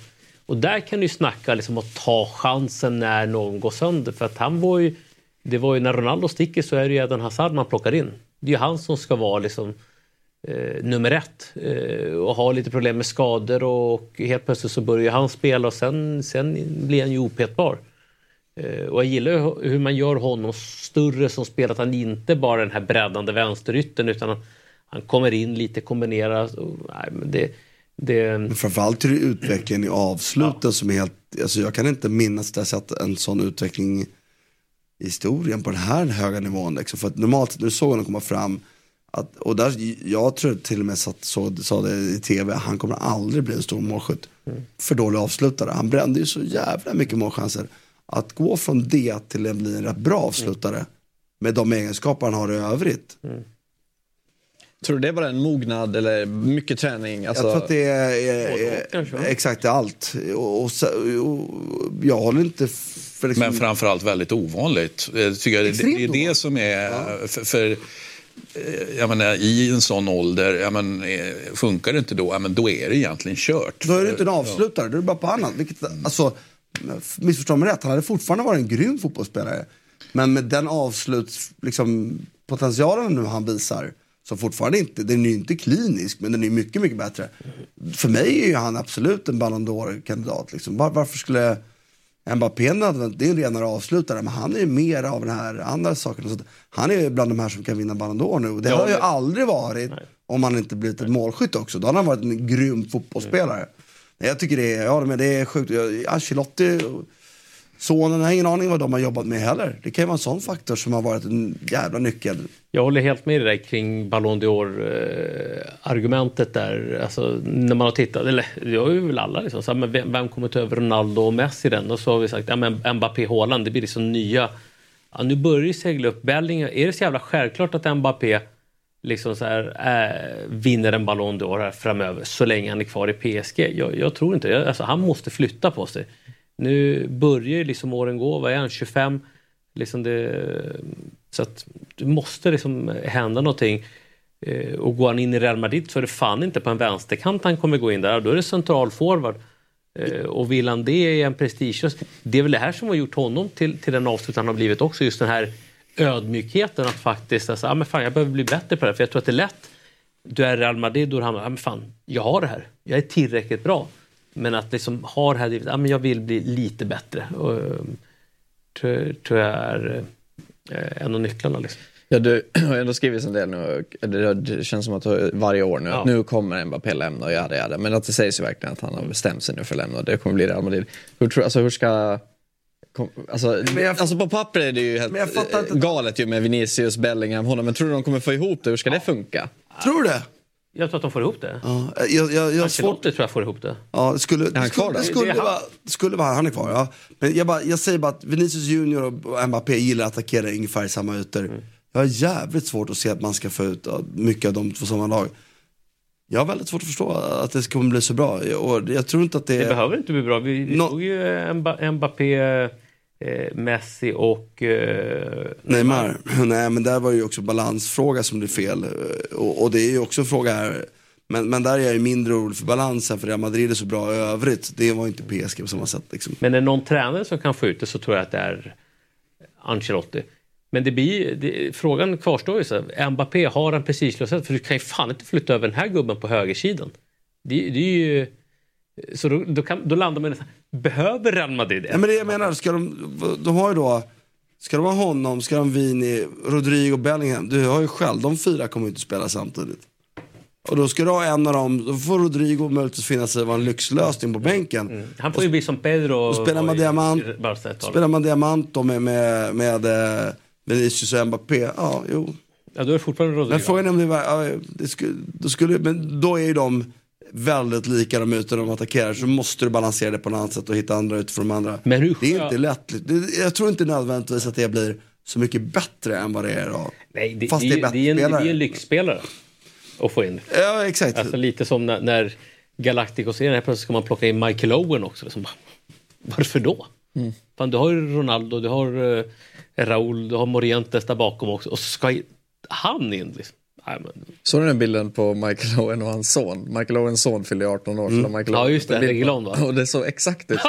Och där kan du ju snacka liksom att ta chansen när någon går sönder. För att han var ju, det var ju när Ronaldo sticker så är det ju Eden Hazard man plockar in. Det är ju han som ska vara liksom eh, nummer ett eh, och har lite problem med skador och helt plötsligt så börjar han spela och sen, sen blir han ju opetbar. Eh, och jag gillar hur man gör honom större som spelare, att han inte bara är den här breddande vänsterytten utan han, han kommer in lite, kombinerar. Och, nej, men det, det, Men framförallt är det utvecklingen i avsluten som är helt, alltså jag kan inte minnas att jag sett en sån utveckling i historien på den här höga nivån. Liksom. För att normalt, du såg honom komma fram, att, och där, jag tror till och med satt, så, sa det i tv, han kommer aldrig bli en stor målskytt. För dålig avslutare. Han brände ju så jävla mycket målchanser. Att gå från det till att bli en rätt bra avslutare med de egenskaper han har i övrigt. Tror du det är bara en mognad eller mycket träning? Alltså, Jag tror att det är, är, är exakt allt. Och, och, och jag håller inte för liksom, Men framförallt väldigt ovanligt. Jag tycker det, det är det som är... För, för, eh, jag menar, I en sån ålder, ja, men, eh, funkar det inte då, ja, men då är det egentligen kört. Då är det inte en avslutare, då är det bara på annat. Vilket, alltså, missförstå mig rätt, han hade fortfarande varit en grym fotbollsspelare. Men med den avsluts, liksom, potentialen nu han visar, som fortfarande inte, den är ju inte klinisk, men den är mycket, mycket bättre. För mig är ju han absolut en Ballon d'Or-kandidat. Liksom. Var, varför skulle Mbappé nödvändigt, det är en renare avslutare, men han är ju mer av den här andra saken. Så han är ju bland de här som kan vinna Ballon d'Or nu. Det har ju aldrig varit om han inte blivit en målskytt också. Då hade han varit en grym fotbollsspelare. Nej, Jag tycker det är, ja, men det är sjukt. Ancelotti, sonen, jag har ingen aning vad de har jobbat med heller. Det kan ju vara en sån faktor som har varit en jävla nyckel. Jag håller helt med dig kring Ballon d'Or-argumentet eh, där. Alltså, när man har tittat, eller det har ju väl alla liksom, så här, men vem, vem kommer ta över Ronaldo och Messi den? Och så har vi sagt, ja men Mbappé, Haaland, det blir liksom nya. Ja, nu börjar det segla upp Bellingham. Är det så jävla självklart att Mbappé liksom så här, äh, vinner en Ballon d'Or här framöver så länge han är kvar i PSG? Jag, jag tror inte det. Alltså, han måste flytta på sig. Nu börjar ju liksom åren gå, vad är han, 25? Liksom det, så att det måste liksom hända någonting. Eh, och går han in i Real Madrid så är det fan inte på en vänsterkant han kommer gå in där. Då är det central forward. Eh, och vill han det i en prestigelös. Det är väl det här som har gjort honom till, till den avslut han har blivit också. Just den här ödmjukheten att faktiskt, alltså, ah, men fan, jag behöver bli bättre på det här. För jag tror att det är lätt. Du är Real Madrid och hamnar, ah, men fan, jag har det här. Jag är tillräckligt bra. Men att liksom ha det här drivet, ah, men jag vill bli lite bättre. Och, eh, tror, tror jag är eh, en av nycklarna. Liksom. Ja, du har ändå skrivit en del nu. Det, det känns som att varje år nu, Ja. att nu kommer Mbappé lämna och jada, jada. Men att det sägs ju verkligen att han har bestämt sig nu för att lämna och det kommer bli Real Madrid. Hur, tror, alltså, hur ska... Alltså, alltså på papper är det ju helt eh, galet ju med Vinicius, Bellingham, honom. Men tror du de kommer få ihop det? Hur ska det funka? Tror du det? Jag tror att de får ihop det. Ja, jag, jag, jag svårt... Tror jag får ihop det. Ja, det skulle, han kvar då? skulle, Det är skulle, vara, skulle vara, han är kvar ja. Men jag, bara, jag säger bara att Vinicius Junior och Mbappé gillar att attackera ungefär i samma ytor. Mm. Jag har jävligt svårt att se att man ska få ut ja, mycket av dem på samma lag. Jag har väldigt svårt att förstå att det kommer bli så bra. Och jag tror inte att det... Det behöver inte bli bra. Vi, vi såg ju Mba- Mbappé, eh, Messi och... Eh, Neymar. Nej men där var ju också balansfråga som blev fel. Och, och det är ju också en fråga här. Men, men där är jag ju mindre orolig för balansen för Real Madrid är så bra i övrigt. Det var inte PSG på samma sätt. Liksom. Men är det någon tränare som kan få ut det så tror jag att det är Ancelotti. Men det blir, det, frågan kvarstår ju. Så här, Mbappé har en precislöshet för du kan ju fan inte flytta över den här gubben på högersidan. Det, det är ju... Så då, då, kan, då landar man i Behöver Real Madrid det? Ja, men det jag menar, ska de, de har ju då, ska de ha honom, ska de ha Vini, Rodrigo, Bellingham. Du har ju själv, de fyra kommer ju inte spela samtidigt. Och då ska du ha en av dem, då får Rodrigo möjligtvis finna sig vara en lyxlösning på bänken. Mm. Han får ju bli som Pedro. Och spelar man diamant, spelar man diamant då med, med, med eh, Vinicius och Mbappé, ja jo. Ja, då är fortfarande Rodrigo. Men frågan är om det var, ja, det skulle, då skulle, men då är ju de väldigt lika de ute de attackerar. Så måste du balansera det på något annat sätt och hitta andra utifrån de andra. Men hur det är inte lätt. Jag tror inte nödvändigtvis att det blir så mycket bättre än vad det är idag. Nej, det, Fast det, är är, det, är en, det är en lyxspelare att få in. Ja, exakt. Alltså lite som när, när Galacticos-serien, här plötsligt ska man plocka in Michael Owen också. Liksom. Varför då? Mm. Fan, du har ju Ronaldo, du har uh, Raúl, du har Morientes där bakom också. Och så ska han in. Liksom. Såg ni den bilden på Michael Owen och hans son? Michael Owens son fyllde ju 18 år. så Mm. Michael Ja, Owen just det. Reguilon, va? Och det såg exakt ut.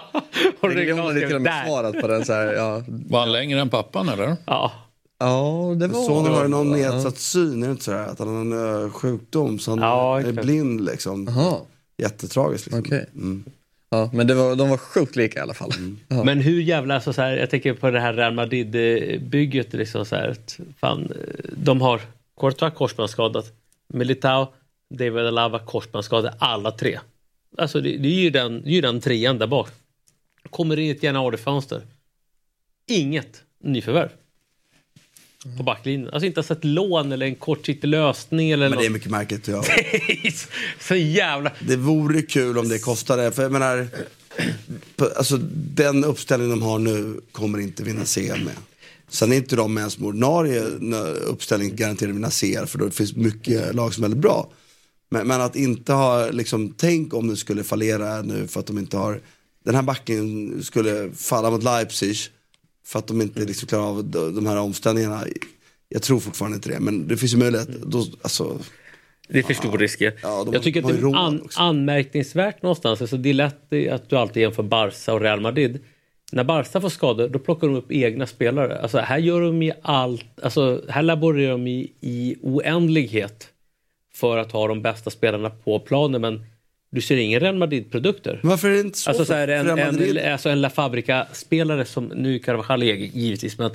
Och Reguilon hade till och med svarat på den så här. Ja, Var han längre än pappan eller? Ja. ja det var... Sonen har ju någon nedsatt syn, är det inte så här? Att han har en uh, sjukdom så han Ja, är blind liksom. Jaha. Jättetragiskt liksom. Okej. Mm. Ja, men det var, de var sjukt lika i alla fall. Ja. Men hur jävla, alltså, så här, jag tänker på det här Real Madrid-bygget. Liksom, så här, att, fan, eh, de har Courtois korsbandsskadat, Militao, David Alaba korsbandsskadade, alla tre. Alltså det, det är ju den, det är den trean där bak. Kommer in i ett januarifönster. Inget nyförvärv. På backlinjen. Alltså inte ens ett lån eller en kortsiktig lösning. Eller Men det är något. mycket märkligt. Ja. så jävla... Det vore kul om det kostade. För jag menar, alltså, den uppställning de har nu kommer inte vinna CL med. Sen är inte de med som ordinarie nö- uppställning garanterade vinna CL. För då finns mycket lag som är väldigt bra. Men, men att inte ha, liksom, tänk om det skulle fallera nu för att de inte har, den här backen skulle falla mot Leipzig. För att de inte liksom klarar av de, här omställningarna. Jag tror fortfarande inte det, men det finns ju möjlighet. Då, alltså, Det är för stor risk. Ja, de jag tycker att det är an, anmärkningsvärt någonstans. Alltså det är lätt att du alltid jämför Barca och Real Madrid. När Barca får skador då plockar de upp egna spelare. Alltså här gör de ju allt. Alltså här laborerar de i, i oändlighet för att ha de bästa spelarna på planen. Men du ser inga Real Madrid-produkter. Varför är det inte så? Alltså, så här, en, en, alltså en La Fabrica-spelare som, nu Carvajal givetvis, men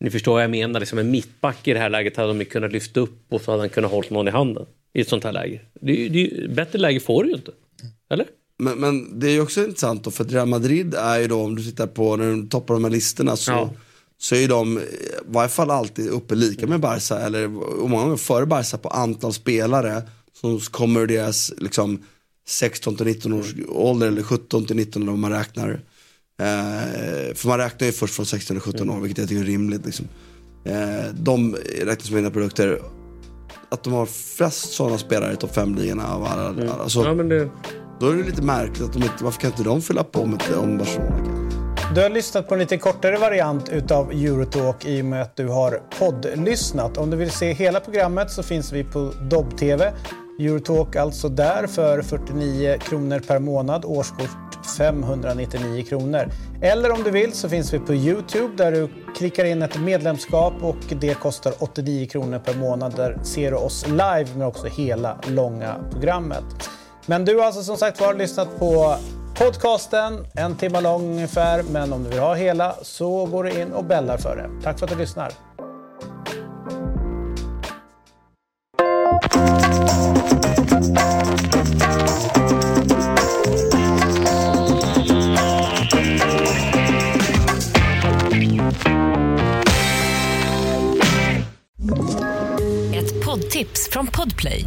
ni förstår vad jag menar. Liksom en mittback i det här läget hade de kunnat lyfta upp och så hade han kunnat hålla någon i handen. I ett sånt här läge. Det, det, bättre läge får du ju inte. Eller? Men, men det är ju också intressant då, för att Real Madrid är ju då, om du tittar på när de toppar de här listorna så, Ja. så är de i varje fall alltid uppe lika med Barca, eller och många gånger före Barca på antal spelare som kommer ur deras liksom 16 till 19 års ålder eller 17 till 19 om man räknar. Eh, för man räknar ju först från 16 till 17 år, vilket jag tycker är rimligt. Liksom. Eh, de räknas som mina produkter. Att de har flest sådana spelare i topp 5-ligorna av alla. Mm. Alltså, Ja, men det då är det lite märkligt att de inte, varför kan inte de fylla på med om Barcelona kan? Du har lyssnat på en lite kortare variant utav Eurotalk i och med att du har poddlyssnat. Om du vill se hela programmet så finns vi på Dobb-TV. Eurotalk alltså där för 49 kronor per månad, årskort 599 kronor. Eller om du vill så finns vi på Youtube där du klickar in ett medlemskap och det kostar 89 kronor per månad. Där ser du oss live men också hela långa programmet. Men du har alltså som sagt var lyssnat på podcasten, en timme lång ungefär. Men om du vill ha hela så går du in och bällar för det. Tack för att du lyssnar. Ett poddtips från Podplay.